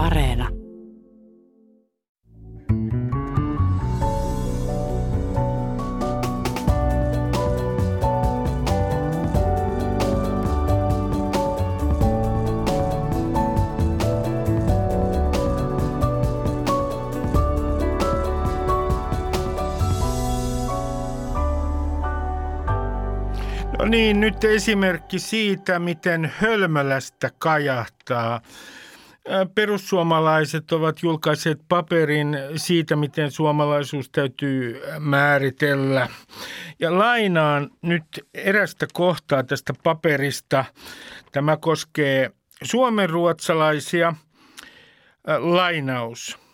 Areena. No niin, nyt esimerkki siitä, miten hölmölästä kajahtaa. Perussuomalaiset ovat julkaiseet paperin siitä, miten suomalaisuus täytyy määritellä. Ja lainaan nyt erästä kohtaa tästä paperista. Tämä koskee suomenruotsalaisia. Lainaus.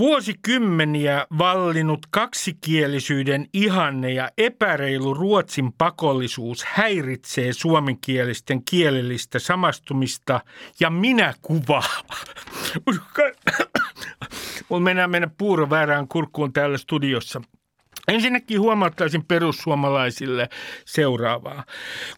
Vuosikymmeniä vallinut kaksikielisyyden ihanne ja epäreilu ruotsin pakollisuus häiritsee suomenkielisten kielellistä samastumista ja minäkuvaa. Mulla mennään mennä puuro väärään kurkkuun täällä studiossa. Ensinnäkin huomauttaisin perussuomalaisille seuraavaa.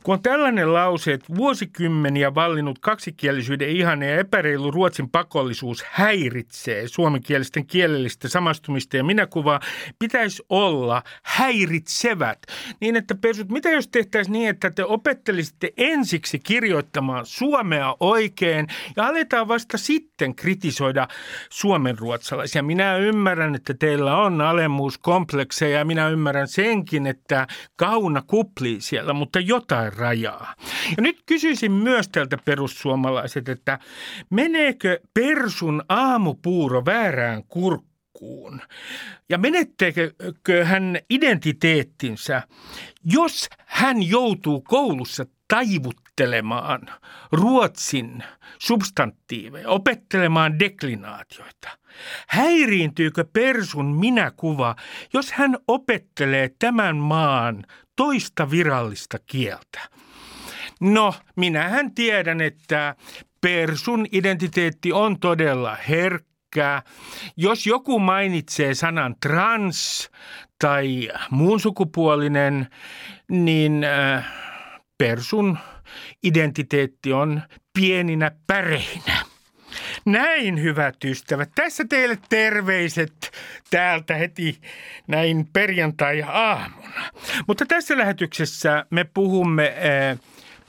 Kun on tällainen lause, että vuosikymmeniä vallinnut kaksikielisyyden ihane ja epäreilu ruotsin pakollisuus häiritsee suomenkielisten kielellistä samastumista ja minäkuvaa, pitäisi olla häiritsevät. Niin, että persut, mitä jos tehtäisiin niin, että te opettelisitte ensiksi kirjoittamaan suomea oikein ja aletaan vasta sitten kritisoida suomenruotsalaisia. Minä ymmärrän, että teillä on alemmuuskomplekseja ja minä ymmärrän senkin, että kauna kuplii siellä, mutta jotain rajaa. Ja nyt kysyisin myös tältä perussuomalaiset, että meneekö Persun aamupuuro väärään kurkkuun? Ja menettekö hän identiteettinsä, jos hän joutuu koulussa taivuttelemaan ruotsin substantiiveja, opettelemaan deklinaatioita. Häiriintyykö Persun minäkuva, jos hän opettelee tämän maan toista virallista kieltä? No, minähän tiedän, että Persun identiteetti on todella herkkä. Jos joku mainitsee sanan trans tai muun sukupuolinen, niin äh, Persun identiteetti on pieninä päreinä. Näin, hyvät ystävät. Tässä teille terveiset täältä heti näin perjantai-aamuna. Mutta tässä lähetyksessä me puhumme äh,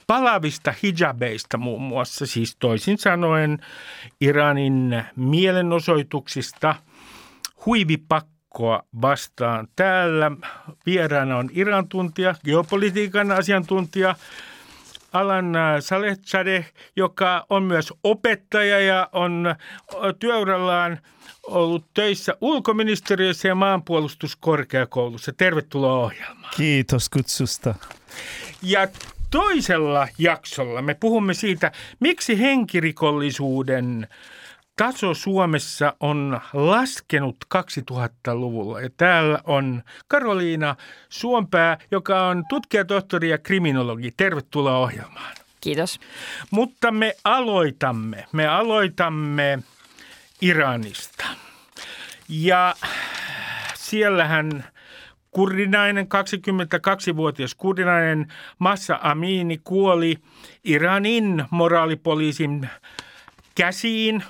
palavista hijabeista muun muassa, siis toisin sanoen Iranin mielenosoituksista, huivipakkoa vastaan. Täällä vieraana on Iran tuntija, geopolitiikan asiantuntija, Alan Salehzadeh, joka on myös opettaja ja on työurallaan ollut töissä ulkoministeriössä ja maanpuolustuskorkeakoulussa. Tervetuloa ohjelmaan. Kiitos kutsusta. Ja toisella jaksolla me puhumme siitä, miksi henkirikollisuuden taso Suomessa on laskenut 2000-luvulla. Ja täällä on Karoliina Suompää, joka on tutkijatohtori ja kriminologi. Tervetuloa ohjelmaan. Kiitos. Mutta me aloitamme. Me aloitamme Iranista. Ja siellähän kurdinainen, 22-vuotias kurdinainen Massa Amini kuoli Iranin moraalipoliisin käsiin.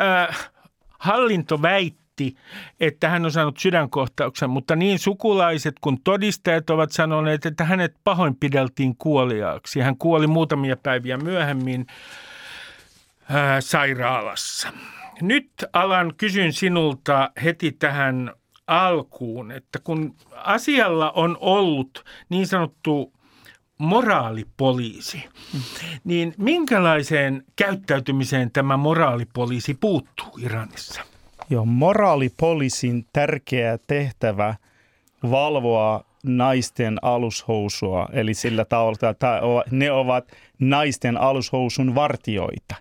Äh, hallinto väitti, että hän on saanut sydänkohtauksen, mutta niin sukulaiset kuin todistajat ovat sanoneet, että hänet pahoinpideltiin kuoliaaksi. Hän kuoli muutamia päiviä myöhemmin äh, sairaalassa. Nyt alan kysyn sinulta heti tähän alkuun, että kun asialla on ollut niin sanottu moraalipoliisi, niin minkälaiseen käyttäytymiseen tämä moraalipoliisi puuttuu Iranissa? Joo, moraalipoliisin tärkeä tehtävä valvoa naisten alushousua, eli sillä tavalla, että ne ovat naisten alushousun vartioita.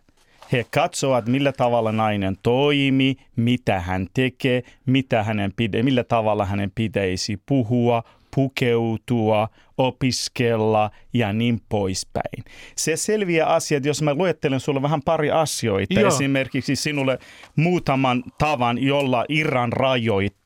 He katsovat, millä tavalla nainen toimii, mitä hän tekee, mitä hänen pide, millä tavalla hänen pitäisi puhua, pukeutua, opiskella ja niin poispäin. Se selviää asiat, jos mä luettelen sulle vähän pari asioita, Joo. esimerkiksi sinulle muutaman tavan, jolla Iran rajoittaa.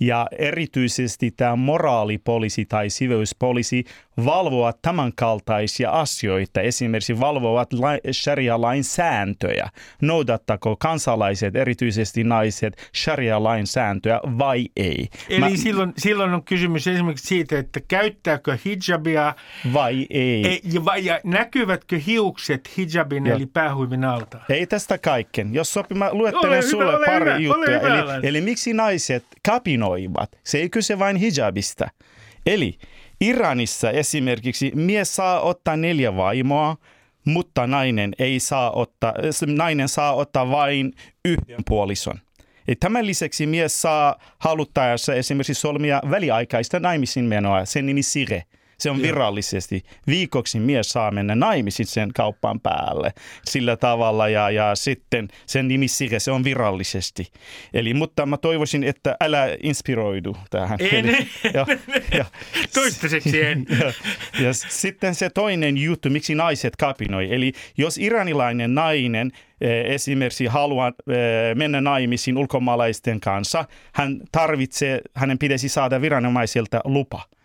Ja erityisesti tämä moraalipoliisi tai siveyspoliisi valvoa tämänkaltaisia asioita. Esimerkiksi valvovat la- sharia-lain sääntöjä. Noudattako kansalaiset, erityisesti naiset, sharia-lain sääntöjä vai ei? Eli Mä- silloin, silloin on kysymys esimerkiksi siitä, että käyttääkö hijabia vai ei? ei, ja, vai- ja näkyvätkö hiukset hijabin Joo. eli päähuivin alta? Ei tästä kaiken. Jos sopii, mä luettelen Ole hyvä, sulle ole pari hyvä, juttuja. hyvä, eli, eli miksi naiset kapinoivat? Se ei kyse vain hijabista. Eli Iranissa esimerkiksi mies saa ottaa neljä vaimoa, mutta nainen, ei saa ottaa, nainen saa ottaa vain yhden puolison. Eli tämän lisäksi mies saa haluttaessa esimerkiksi solmia väliaikaista naimisiin menoa, sen nimi sire. Se on virallisesti. Viikoksi mies saa mennä naimisiin sen kauppaan päälle sillä tavalla ja, ja sitten sen nimi sire, se on virallisesti. Eli, mutta mä toivoisin, että älä inspiroidu tähän. Ei, Eli, ne- ja, ja, Toistaiseksi en. ja, ja sitten se toinen juttu, miksi naiset kapinoi. Eli jos iranilainen nainen eh, esimerkiksi haluaa eh, mennä naimisiin ulkomaalaisten kanssa, hän tarvitsee, hänen pitäisi saada viranomaisilta lupa.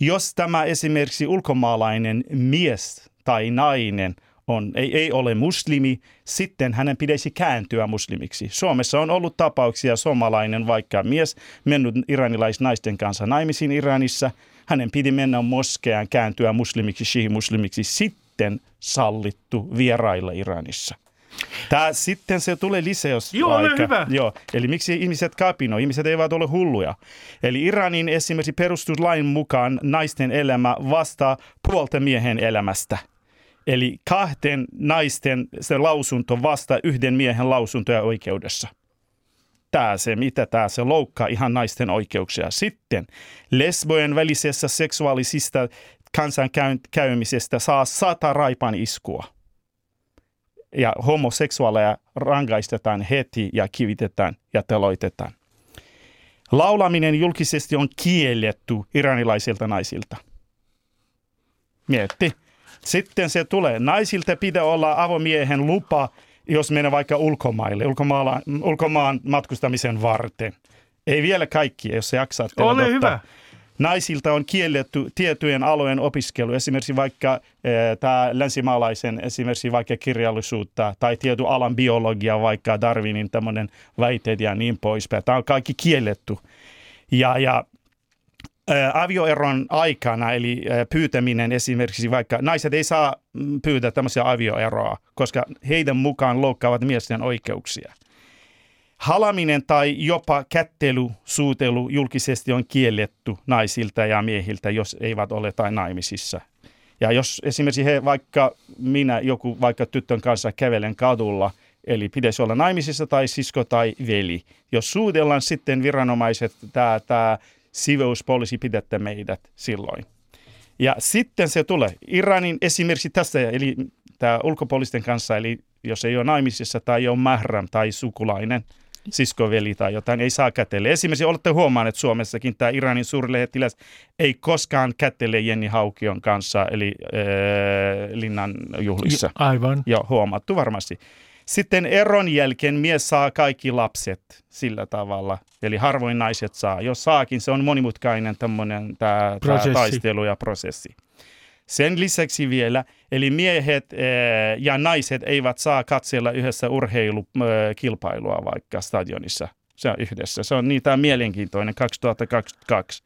Jos tämä esimerkiksi ulkomaalainen mies tai nainen on, ei, ei ole muslimi, sitten hänen pitäisi kääntyä muslimiksi. Suomessa on ollut tapauksia, suomalainen vaikka mies mennyt iranilaisnaisten kanssa naimisiin Iranissa, hänen piti mennä moskeaan, kääntyä muslimiksi, shihi-muslimiksi, sitten sallittu vierailla Iranissa. Tää, sitten se tulee lisäys. Joo, ole hyvä. Joo, eli miksi ihmiset kapinoi? Ihmiset eivät ole hulluja. Eli Iranin esimerkiksi perustuslain mukaan naisten elämä vastaa puolta miehen elämästä. Eli kahden naisten se lausunto vastaa yhden miehen lausuntoja oikeudessa. Tämä se, mitä tämä se loukkaa ihan naisten oikeuksia. Sitten lesbojen välisessä seksuaalisista kansankäymisestä saa sata raipan iskua ja homoseksuaaleja rangaistetaan heti ja kivitetään ja teloitetaan. Laulaminen julkisesti on kielletty iranilaisilta naisilta. Mietti. Sitten se tulee. Naisilta pitää olla avomiehen lupa, jos menee vaikka ulkomaille, ulkomaan matkustamisen varten. Ei vielä kaikki, jos se jaksaa. tehdä Ole hyvä. Naisilta on kielletty tiettyjen alojen opiskelu, esimerkiksi vaikka eh, tämä länsimaalaisen, esimerkiksi vaikka kirjallisuutta tai tietyn alan biologia, vaikka Darwinin tämmöinen väitteet ja niin poispäin. Tämä on kaikki kielletty. Ja, ja ää, avioeron aikana, eli ää, pyytäminen esimerkiksi, vaikka naiset ei saa mm, pyytää tämmöisiä avioeroa, koska heidän mukaan loukkaavat miesten oikeuksia. Halaminen tai jopa kättely, suutelu julkisesti on kielletty naisilta ja miehiltä, jos eivät ole tai naimisissa. Ja jos esimerkiksi he, vaikka minä joku vaikka tytön kanssa kävelen kadulla, eli pitäisi olla naimisissa tai sisko tai veli. Jos suudellaan sitten viranomaiset, tämä, tämä siveyspoliisi pidätte meidät silloin. Ja sitten se tulee. Iranin esimerkiksi tässä, eli tämä ulkopuolisten kanssa, eli jos ei ole naimisissa tai ei ole mahram tai sukulainen, siskoveli tai jotain, ei saa kätellä. Esimerkiksi olette huomanneet Suomessakin, tämä Iranin suurlähettiläs ei koskaan kättele Jenni Haukion kanssa, eli äh, linnan juhlissa. Aivan. Joo, huomattu varmasti. Sitten eron jälkeen mies saa kaikki lapset sillä tavalla. Eli harvoin naiset saa. Jos saakin, se on monimutkainen tämmöinen taistelu ja prosessi. Sen lisäksi vielä, eli miehet eh, ja naiset eivät saa katsella yhdessä urheilukilpailua vaikka stadionissa. Se on yhdessä. Se on niitä mielenkiintoinen 2022.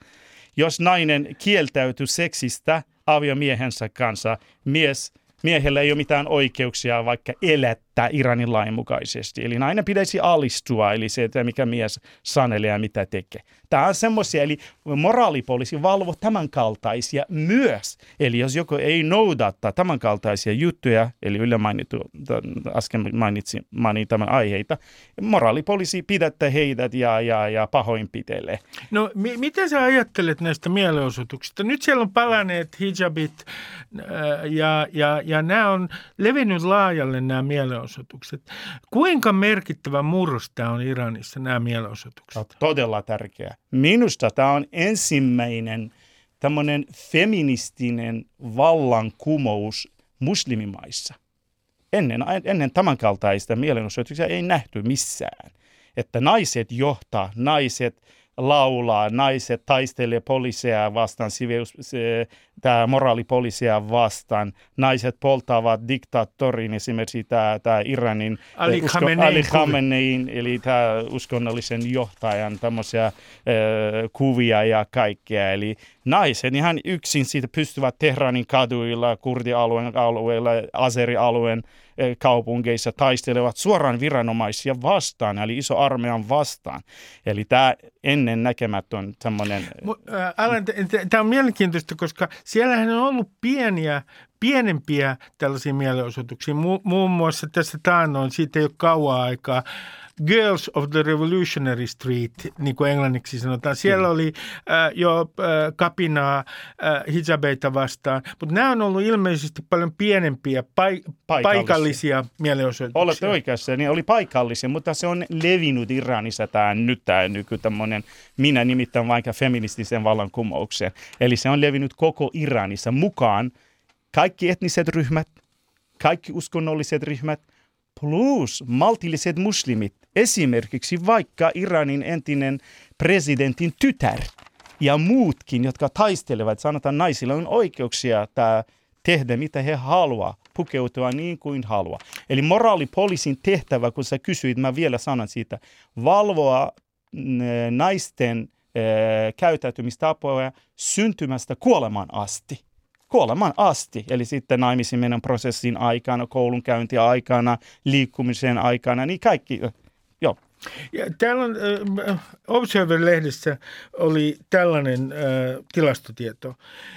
Jos nainen kieltäytyy seksistä aviomiehensä kanssa, mies, miehellä ei ole mitään oikeuksia vaikka elättää Iranin lain mukaisesti. Eli nainen pitäisi alistua, eli se, että mikä mies sanelee ja mitä tekee. Tämä on semmoisia, eli moraalipoliisi valvoo tämän kaltaisia myös. Eli jos joku ei noudata tämän kaltaisia juttuja, eli yllä mainittu, äsken mainitsin mainitsin tämän aiheita, moraalipoliisi pidättää heidät ja, ja, ja pahoinpitelee. No mi- mitä sä ajattelet näistä mielenosoituksista? Nyt siellä on palanneet hijabit äh, ja, ja, ja nämä on levinnyt laajalle nämä mielenosoitukset. Kuinka merkittävä murros tämä on Iranissa, nämä mielenosoitukset? Todella tärkeä. Minusta tämä on ensimmäinen tämmöinen feministinen vallankumous muslimimaissa. Ennen, ennen tämänkaltaista mielenosoituksia ei nähty missään. Että naiset johtaa, naiset laulaa, naiset taistelee poliisia vastaan, tämä moraalipoliisia vastaan, naiset poltavat diktaattorin, esimerkiksi tämä, tämä Iranin Ali usko, Khamenei, Ali Khamenein, eli tämä uskonnollisen johtajan tämmöisiä äh, kuvia ja kaikkea. Eli naiset ihan yksin siitä pystyvät Tehranin kaduilla, kurdialueen alueella, Azeri-alueen kaupungeissa taistelevat suoraan viranomaisia vastaan, eli iso armeijan vastaan. Eli tämä ennen näkemätön tämmöinen... Tämä on mielenkiintoista, koska siellähän on ollut pieniä pienempiä tällaisia mielenosoituksia. Mu- muun muassa tässä taannoin, siitä ei ole kauan aikaa, Girls of the Revolutionary Street, niin kuin englanniksi sanotaan. Siellä oli äh, jo äh, kapinaa äh, hijabeita vastaan, mutta nämä on ollut ilmeisesti paljon pienempiä pai- paikallisia. paikallisia mielenosoituksia. Olette oikeassa, niin oli paikallisia, mutta se on levinnyt Iranissa tämä nyt tämä nyky tämmöinen, minä nimittäin vaikka feministisen vallankumoukseen. Eli se on levinnyt koko Iranissa mukaan kaikki etniset ryhmät, kaikki uskonnolliset ryhmät, plus maltilliset muslimit, esimerkiksi vaikka Iranin entinen presidentin tytär ja muutkin, jotka taistelevat, sanotaan naisilla on oikeuksia tämä tehdä mitä he haluaa, pukeutua niin kuin haluaa. Eli moraalipoliisin tehtävä, kun sä kysyit, mä vielä sanon siitä, valvoa naisten käyttäytymistapoja syntymästä kuolemaan asti kuolemaan asti. Eli sitten naimisiin menen prosessin aikana, koulunkäynti aikana, liikkumisen aikana, niin kaikki, joo. Ja täällä on äh, Observer-lehdessä oli tällainen äh, tilastotieto,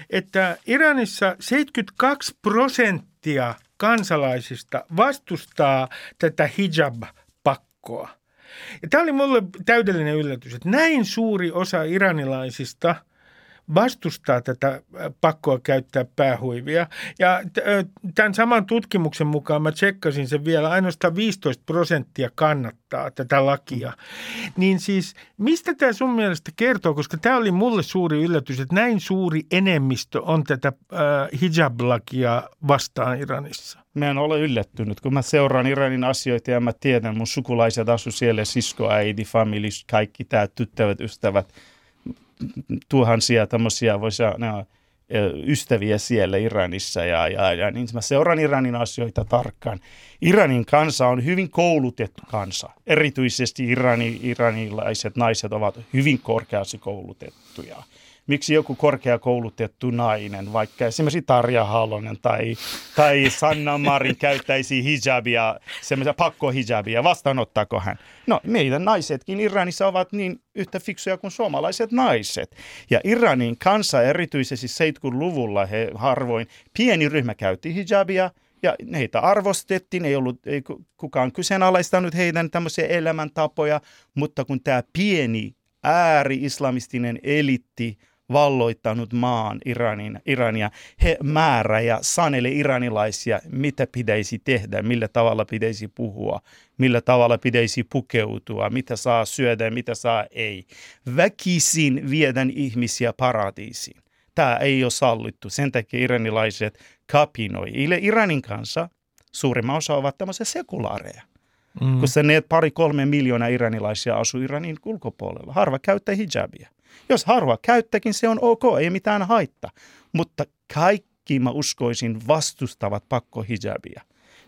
että Iranissa 72 prosenttia kansalaisista vastustaa tätä hijab-pakkoa. Ja tämä oli mulle täydellinen yllätys, että näin suuri osa iranilaisista – vastustaa tätä äh, pakkoa käyttää päähuivia. Ja tämän saman tutkimuksen mukaan mä tsekkasin sen vielä, ainoastaan 15 prosenttia kannattaa tätä lakia. Niin siis mistä tämä sun mielestä kertoo, koska tämä oli mulle suuri yllätys, että näin suuri enemmistö on tätä äh, hijab-lakia vastaan Iranissa? Mä en ole yllättynyt, kun mä seuraan Iranin asioita ja mä tiedän, mun sukulaiset asu siellä, sisko, äiti, familis, kaikki tämä tyttävät, ystävät – tuhansia tämmöisiä voisi sanoa, ystäviä siellä Iranissa ja, ja, ja niin mä seuraan Iranin asioita tarkkaan. Iranin kansa on hyvin koulutettu kansa. Erityisesti Irani, iranilaiset naiset ovat hyvin korkeasti koulutettuja miksi joku korkeakoulutettu nainen, vaikka esimerkiksi Tarja Halonen tai, tai Sanna Marin käyttäisi hijabia, semmoisia pakkohijabia, vastaanottaako hän? No meidän naisetkin Iranissa ovat niin yhtä fiksuja kuin suomalaiset naiset. Ja Iranin kansa erityisesti 70-luvulla he harvoin, pieni ryhmä käytti hijabia, ja heitä arvostettiin, ei ollut ei kukaan kyseenalaistanut heidän tämmöisiä elämäntapoja, mutta kun tämä pieni ääri-islamistinen elitti valloittanut maan Iranin, Irania. He määrä ja sanele iranilaisia, mitä pitäisi tehdä, millä tavalla pitäisi puhua, millä tavalla pitäisi pukeutua, mitä saa syödä ja mitä saa ei. Väkisin viedän ihmisiä paratiisiin. Tämä ei ole sallittu. Sen takia iranilaiset kapinoi. Iranin kanssa suurimman osa ovat tämmöisiä sekulaareja. Mm. Koska ne pari-kolme miljoonaa iranilaisia asuu Iranin ulkopuolella. Harva käyttää hijabia. Jos harva käyttäkin, se on ok, ei mitään haitta. Mutta kaikki mä uskoisin vastustavat pakkohijabia.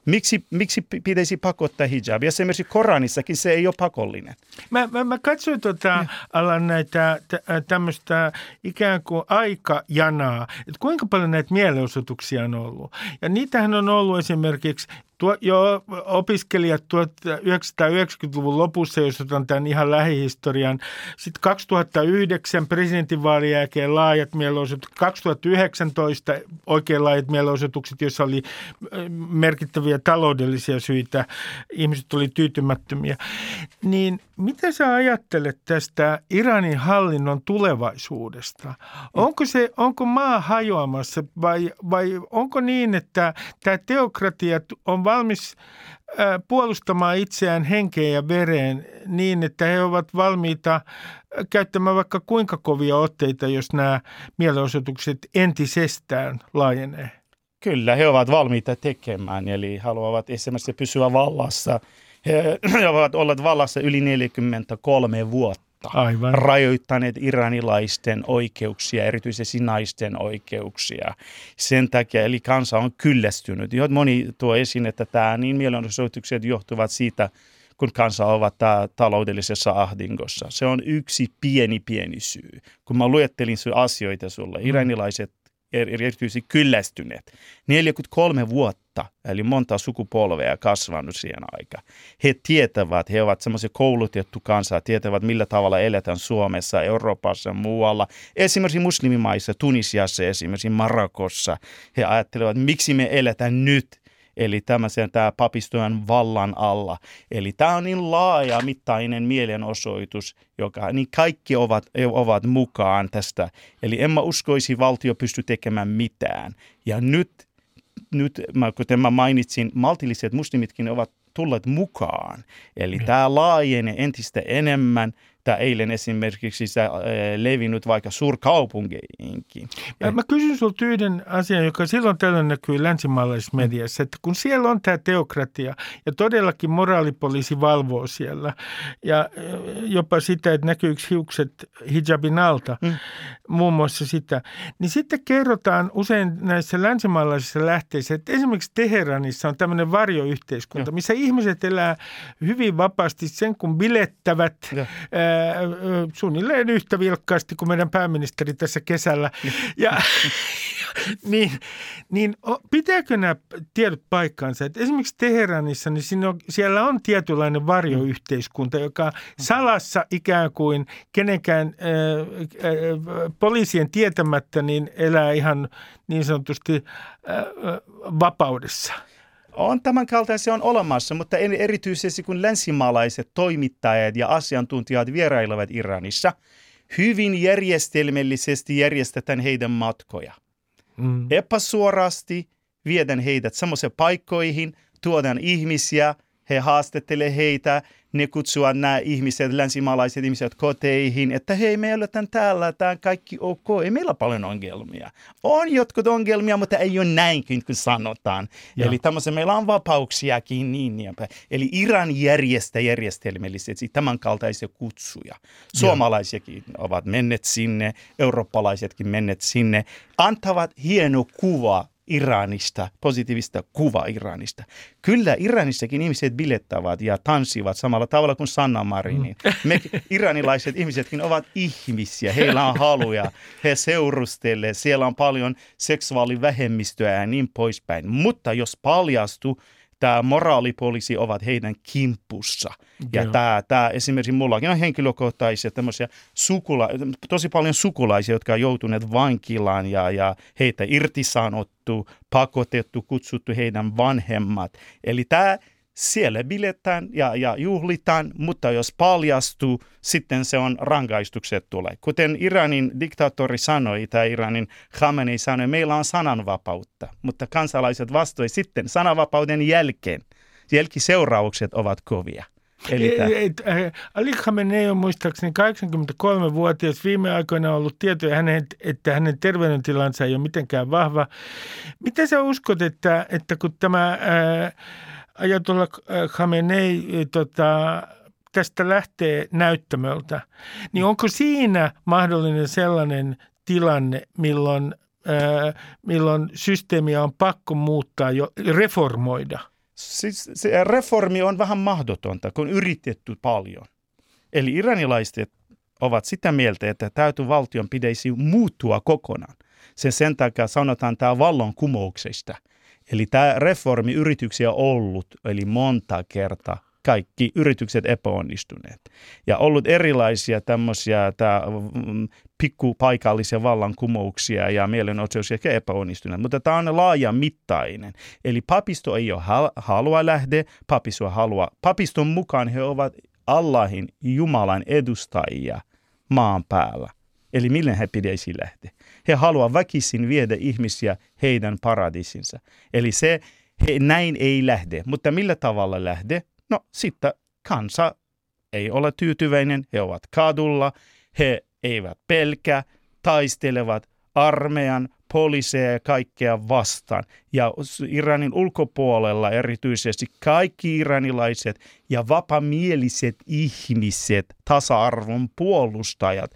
Miksi, miksi pitäisi pakottaa hijabia? Esimerkiksi Koranissakin se ei ole pakollinen. Mä, mä, mä katsoin tuota, alan näitä tämmöistä ikään kuin aikajanaa, että kuinka paljon näitä mielenosoituksia on ollut. Ja niitähän on ollut esimerkiksi Tuo, jo opiskelijat 1990-luvun lopussa, jos otan tämän ihan lähihistorian. Sitten 2009 presidentinvaalien jälkeen laajat mielenosoitukset. 2019 oikein laajat mielenosoitukset, joissa oli merkittäviä taloudellisia syitä. Ihmiset oli tyytymättömiä. Niin mitä sä ajattelet tästä Iranin hallinnon tulevaisuudesta? Onko, se, onko maa hajoamassa vai, vai onko niin, että tämä teokratia on valmis puolustamaan itseään henkeen ja vereen niin, että he ovat valmiita käyttämään vaikka kuinka kovia otteita, jos nämä mielenosoitukset entisestään laajenee. Kyllä, he ovat valmiita tekemään, eli haluavat esimerkiksi pysyä vallassa. He ovat olleet vallassa yli 43 vuotta. Aivan. rajoittaneet iranilaisten oikeuksia, erityisesti naisten oikeuksia. Sen takia, eli kansa on kyllästynyt. Moni tuo esiin, että tämä niin mielenosoitukset johtuvat siitä, kun kansa ovat taloudellisessa ahdingossa. Se on yksi pieni, pieni syy. Kun mä luettelin asioita sulle, mm. iranilaiset erityisesti kyllästyneet. 43 vuotta, eli monta sukupolvea kasvanut siihen aikaan. He tietävät, he ovat semmoisia koulutettu kansa, tietävät millä tavalla eletään Suomessa, Euroopassa, muualla. Esimerkiksi muslimimaissa, Tunisiassa, esimerkiksi Marokossa. He ajattelevat, miksi me eletään nyt eli tämmöisen tämä papistojen vallan alla. Eli tämä on niin laaja mittainen mielenosoitus, joka niin kaikki ovat, ovat mukaan tästä. Eli en mä uskoisi valtio pysty tekemään mitään. Ja nyt, nyt kuten mä mainitsin, maltilliset muslimitkin ovat tulleet mukaan. Eli mm. tämä laajenee entistä enemmän – että eilen esimerkiksi se äh, levinnyt vaikka suurkaupunkeihinkin. Mä, mä kysyn sinulta yhden asian, joka silloin tällöin näkyy länsimaalaisessa mediassa, että kun siellä on tämä teokratia ja todellakin moraalipoliisi valvoo siellä ja äh, jopa sitä, että näkyykö hiukset hijabin alta, mm. muun muassa sitä, niin sitten kerrotaan usein näissä länsimaalaisissa lähteissä, että esimerkiksi Teheranissa on tämmöinen varjoyhteiskunta, missä ihmiset elää hyvin vapaasti sen, kun bilettävät, ja suunnilleen yhtä vilkkaasti kuin meidän pääministeri tässä kesällä. Ja, niin, niin pitääkö nämä tiedot paikkaansa? Että esimerkiksi Teheranissa, niin on, siellä on tietynlainen varjoyhteiskunta, joka salassa ikään kuin kenenkään äh, poliisien tietämättä niin elää ihan niin sanotusti äh, vapaudessa – on tämän kaltaisia on olemassa, mutta erityisesti kun länsimaalaiset toimittajat ja asiantuntijat vierailevat Iranissa, hyvin järjestelmällisesti järjestetään heidän matkoja. Mm. Epäsuorasti viedään heidät semmoisiin paikkoihin, tuodaan ihmisiä, he haastattelevat heitä, ne kutsua nämä ihmiset, länsimaalaiset ihmiset koteihin, että hei, me eletään täällä, tämä kaikki ok, ei meillä paljon ongelmia. On jotkut ongelmia, mutta ei ole näin kuin sanotaan. Ja. Eli tämmöisen meillä on vapauksiakin niin ja päin. Eli Iran järjestää järjestelmällisesti tämän kaltaisia kutsuja. Suomalaisiakin ja. ovat menneet sinne, eurooppalaisetkin menneet sinne, antavat hieno kuva Iranista, positiivista kuva Iranista. Kyllä Iranissakin ihmiset bilettävät ja tanssivat samalla tavalla kuin Sanna Marinin. Mm. Me iranilaiset ihmisetkin ovat ihmisiä, heillä on haluja, he seurustelevat, siellä on paljon seksuaalivähemmistöä ja niin poispäin. Mutta jos paljastuu, tämä moraalipoliisi ovat heidän kimpussa. Ja tämä, tämä esimerkiksi mullakin on henkilökohtaisia tämmöisiä sukula, tosi paljon sukulaisia, jotka on joutuneet vankilaan ja, ja heitä irtisanottu, pakotettu, kutsuttu heidän vanhemmat. Eli tämä siellä biletään ja, ja juhlitaan, mutta jos paljastuu, sitten se on rangaistukset tulee. Kuten Iranin diktaattori sanoi, tai Iranin Khamenei sanoi, meillä on sananvapautta, mutta kansalaiset vastoi sitten sananvapauden jälkeen. Jälkiseuraukset ovat kovia. Eli Ali Khamenei on muistaakseni 83-vuotias. Viime aikoina on ollut tietoja, hänen, että hänen terveydentilansa ei ole mitenkään vahva. Mitä sä uskot, että, että kun tämä... Ää, Ajatolla äh, Khamenei tota, tästä lähtee näyttämöltä, niin onko siinä mahdollinen sellainen tilanne, milloin, äh, milloin systeemiä on pakko muuttaa jo, reformoida? Siis se reformi on vähän mahdotonta, kun yritetty paljon. Eli iranilaiset ovat sitä mieltä, että täytyy valtion pitäisi muuttua kokonaan. Sen sen takia sanotaan tämä vallankumouksesta – Eli tämä reformi yrityksiä ollut, eli monta kertaa kaikki yritykset epäonnistuneet. Ja ollut erilaisia tämmöisiä tää, mm, pikkupaikallisia vallankumouksia ja mielenosoituksia epäonnistuneet. Mutta tämä on laaja mittainen. Eli papisto ei ole halua lähde, papisto halua. Papiston mukaan he ovat Allahin, Jumalan edustajia maan päällä. Eli millä he pitäisi lähteä? He haluavat väkisin viedä ihmisiä heidän paradisinsa. Eli se He, näin ei lähde, mutta millä tavalla lähde? No sitten kansa ei ole tyytyväinen, he ovat kadulla, he eivät pelkää, taistelevat armeijan, poliiseja ja kaikkea vastaan. Ja Iranin ulkopuolella erityisesti kaikki iranilaiset ja vapamieliset ihmiset, tasa-arvon puolustajat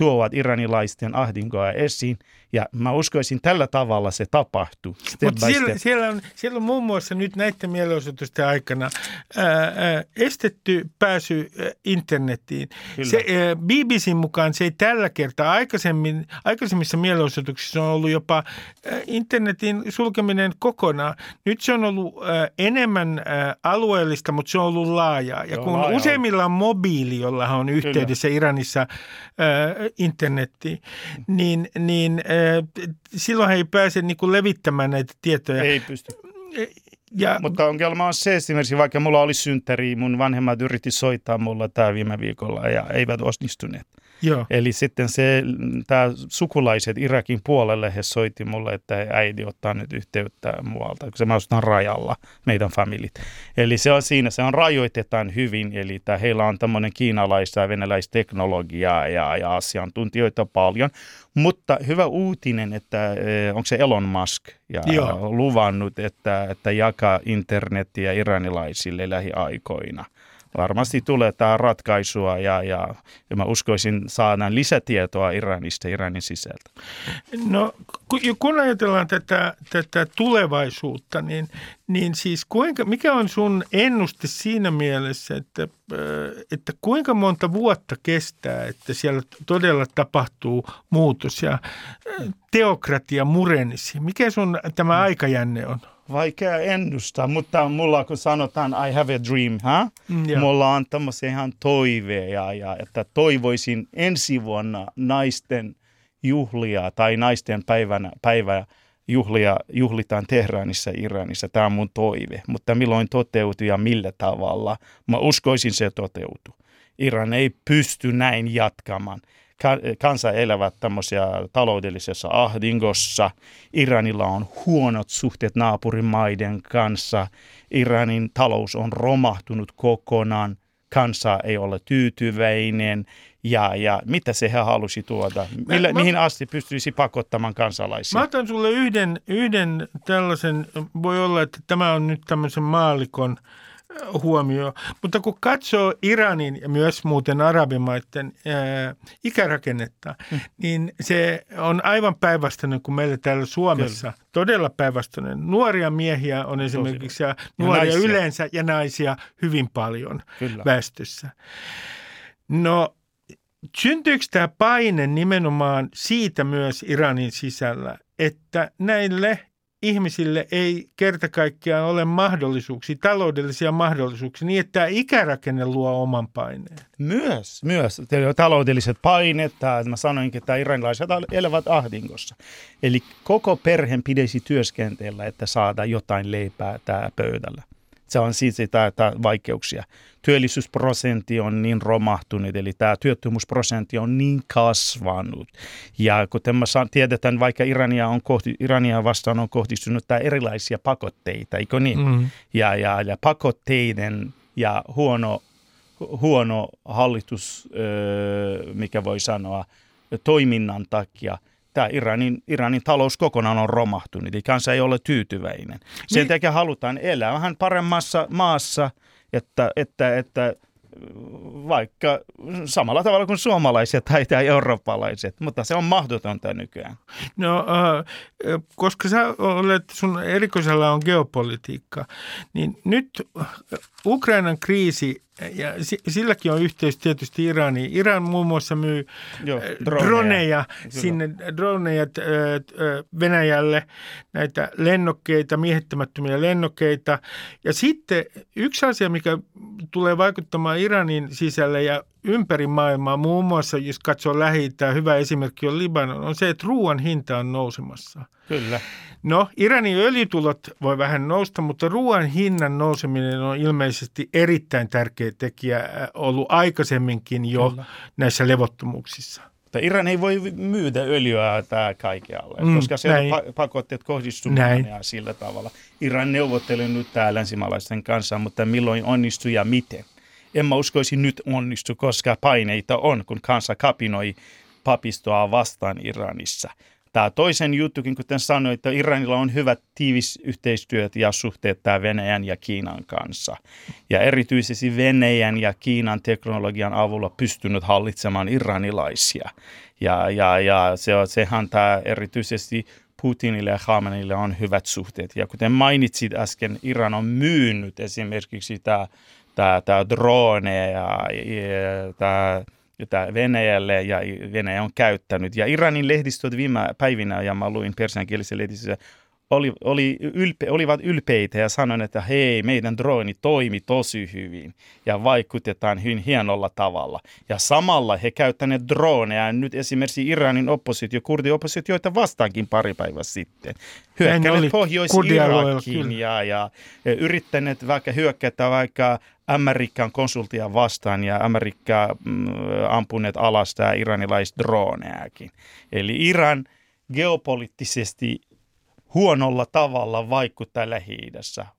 tuovat iranilaisten ahdinkoa esiin – ja mä uskoisin, tällä tavalla se tapahtuu. Mutta siellä, siellä, on, siellä on muun muassa nyt näiden mielenosoitusten aikana ää, ää, estetty pääsy ää, internettiin. Se, ää, BBCn mukaan se ei tällä kertaa, aikaisemmin, aikaisemmissa mielenosoituksissa on ollut jopa ää, internetin sulkeminen kokonaan. Nyt se on ollut ää, enemmän ää, alueellista, mutta se on ollut laajaa. Ja Joo, kun laaja useimmilla on mobiili, jolla on yhteydessä Kyllä. Iranissa ää, internettiin, niin, niin silloin he ei pääse niin kuin levittämään näitä tietoja. Ei pysty. Ja, Mutta ongelma on se esimerkiksi, vaikka mulla oli synttäri, mun vanhemmat yritti soittaa mulla tämä viime viikolla ja eivät onnistuneet. Joo. Eli sitten se, tämä sukulaiset Irakin puolelle, he soitti mulle, että äiti ottaa nyt yhteyttä muualta, kun se mä asustan rajalla, meidän familit. Eli se on siinä, se on rajoitetaan hyvin, eli tämä, heillä on tämmöinen kiinalaista ja venäläisteknologiaa ja, ja asiantuntijoita paljon. Mutta hyvä uutinen, että eh, onko se Elon Musk ja Joo. luvannut, että, että jakaa internetiä iranilaisille lähiaikoina – varmasti tulee tämä ratkaisua ja, ja, ja mä uskoisin saadaan lisätietoa Iranista Iranin sisältä. No kun ajatellaan tätä, tätä tulevaisuutta, niin, niin siis kuinka, mikä on sun ennuste siinä mielessä, että, että kuinka monta vuotta kestää, että siellä todella tapahtuu muutos ja teokratia murenisi? Mikä sun tämä aikajänne on? Vaikea ennustaa, mutta mulla kun sanotaan I have a dream, huh? mm, mulla on tämmöisiä ihan toiveja, ja, että toivoisin ensi vuonna naisten juhlia tai naisten päivänä, päivä juhlia, juhlitaan Tehranissa, Iranissa. Tämä on mun toive, mutta milloin toteutuu ja millä tavalla, mä uskoisin se toteutuu. Iran ei pysty näin jatkamaan kansa elävät tämmöisiä taloudellisessa ahdingossa. Iranilla on huonot suhteet naapurimaiden kanssa. Iranin talous on romahtunut kokonaan. Kansa ei ole tyytyväinen. Ja, ja mitä se hän halusi tuoda? Millä, mä, mihin asti pystyisi pakottamaan kansalaisia? Mä otan sulle yhden, yhden tällaisen, voi olla, että tämä on nyt tämmöisen maalikon – huomio. Mutta kun katsoo Iranin ja myös muuten arabimaiden ää, ikärakennetta, mm. niin se on aivan päinvastainen kuin meillä täällä Suomessa. Kyllä. Todella päinvastainen. Nuoria miehiä on esimerkiksi ja nuoria ja yleensä ja naisia hyvin paljon Kyllä. väestössä. No syntyykö tämä paine nimenomaan siitä myös Iranin sisällä, että näille ihmisille ei kerta kaikkiaan ole mahdollisuuksia, taloudellisia mahdollisuuksia, niin että tämä ikärakenne luo oman paineen. Myös, myös. Taloudelliset paineet, mä sanoinkin, että iranilaiset elävät ahdingossa. Eli koko perheen pitäisi työskentellä, että saada jotain leipää tämä pöydällä se on siis sitä, että vaikeuksia. Työllisyysprosentti on niin romahtunut, eli tämä työttömyysprosentti on niin kasvanut. Ja kuten mä saan, tiedetään, vaikka Irania, on kohti, Irania vastaan on kohdistunut erilaisia pakotteita, eikö niin? Mm. Ja, ja, ja pakotteiden ja huono, huono hallitus, mikä voi sanoa, toiminnan takia – tämä Iranin, Iranin talous kokonaan on romahtunut, eli kansa ei ole tyytyväinen. Sen niin. takia halutaan elää vähän paremmassa maassa, että, että, että vaikka samalla tavalla kuin suomalaiset tai, tai eurooppalaiset, mutta se on mahdotonta nykyään. No, äh, koska sä olet, sun erikoisella on geopolitiikka, niin nyt Ukrainan kriisi ja silläkin on yhteys tietysti Iraniin. Iran muun muassa myy Joo, droneja, droneja sinne, droneja Venäjälle, näitä lennokkeita, miehittämättömiä lennokkeita. Ja sitten yksi asia, mikä tulee vaikuttamaan Iranin sisälle ja ympäri maailmaa, muun muassa jos katsoo lähi hyvä esimerkki on Libanon, on se, että ruoan hinta on nousemassa. Kyllä. No, Iranin öljytulot voi vähän nousta, mutta ruoan hinnan nouseminen on ilmeisesti erittäin tärkeä tekijä ollut aikaisemminkin jo Kyllä. näissä levottomuuksissa. Mutta Iran ei voi myydä öljyä tää kaikkialle, Mm, koska näin. pa- pakotteet kohdistuu sillä tavalla. Iran neuvottelee nyt tää länsimaalaisten kanssa, mutta milloin onnistuu ja miten? En mä uskoisi nyt onnistu, koska paineita on, kun kansa kapinoi papistoa vastaan Iranissa. Tämä toisen juttukin, kuten sanoin, että Iranilla on hyvät tiivis yhteistyöt ja suhteet tää Venäjän ja Kiinan kanssa. Ja erityisesti Venäjän ja Kiinan teknologian avulla pystynyt hallitsemaan iranilaisia. Ja, ja, ja se, sehän tämä erityisesti Putinille ja Khameneille on hyvät suhteet. Ja kuten mainitsit äsken, Iran on myynyt esimerkiksi tämä tää, tää drone ja, ja tämä jota Venäjälle ja Venäjä on käyttänyt. Ja Iranin lehdistöt viime päivinä, ja mä luin persiankielisessä lehdistössä, oli, oli ylpe, olivat ylpeitä ja sanoivat, että hei, meidän droni toimi tosi hyvin ja vaikutetaan hyvin hienolla tavalla. Ja samalla he käyttäneet droneja nyt esimerkiksi Iranin oppositio, kurdioppositioita vastaankin pari päivää sitten. Hyökkäneet Pohjois-Irakiin ja, ja ja yrittäneet vaikka hyökätä vaikka Amerikan konsultia vastaan ja Amerikka mm, ampuneet alas tämä iranilaiset droneakin. Eli Iran geopoliittisesti huonolla tavalla vaikuttaa lähi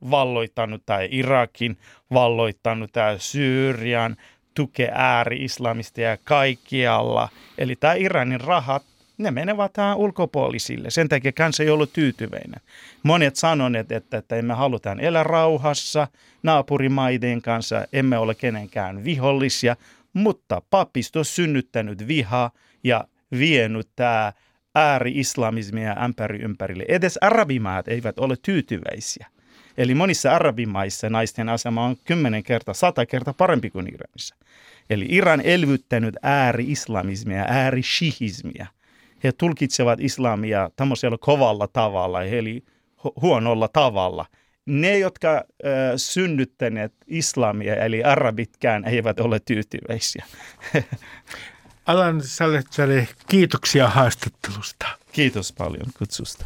valloittanut tämä Irakin, valloittanut tämä Syyrian, tukee ääri-islamisteja kaikkialla. Eli tämä Iranin rahat, ne menevät tähän ulkopuolisille. Sen takia kansa ei ollut tyytyväinen. Monet sanoneet, että, että emme halutaan elää rauhassa naapurimaiden kanssa, emme ole kenenkään vihollisia, mutta papisto on synnyttänyt vihaa ja vienyt tämä ääri-islamismia ämpäri ympärille. Edes arabimaat eivät ole tyytyväisiä. Eli monissa arabimaissa naisten asema on kymmenen kertaa, sata kertaa parempi kuin Iranissa. Eli Iran elvyttänyt ääri-islamismia, ääri-shihismia. He tulkitsevat islamia tämmöisellä kovalla tavalla, eli hu- huonolla tavalla. Ne, jotka synnyttäneet islamia, eli arabitkään, eivät ole tyytyväisiä. Alan Saletsale, kiitoksia haastattelusta. Kiitos paljon kutsusta.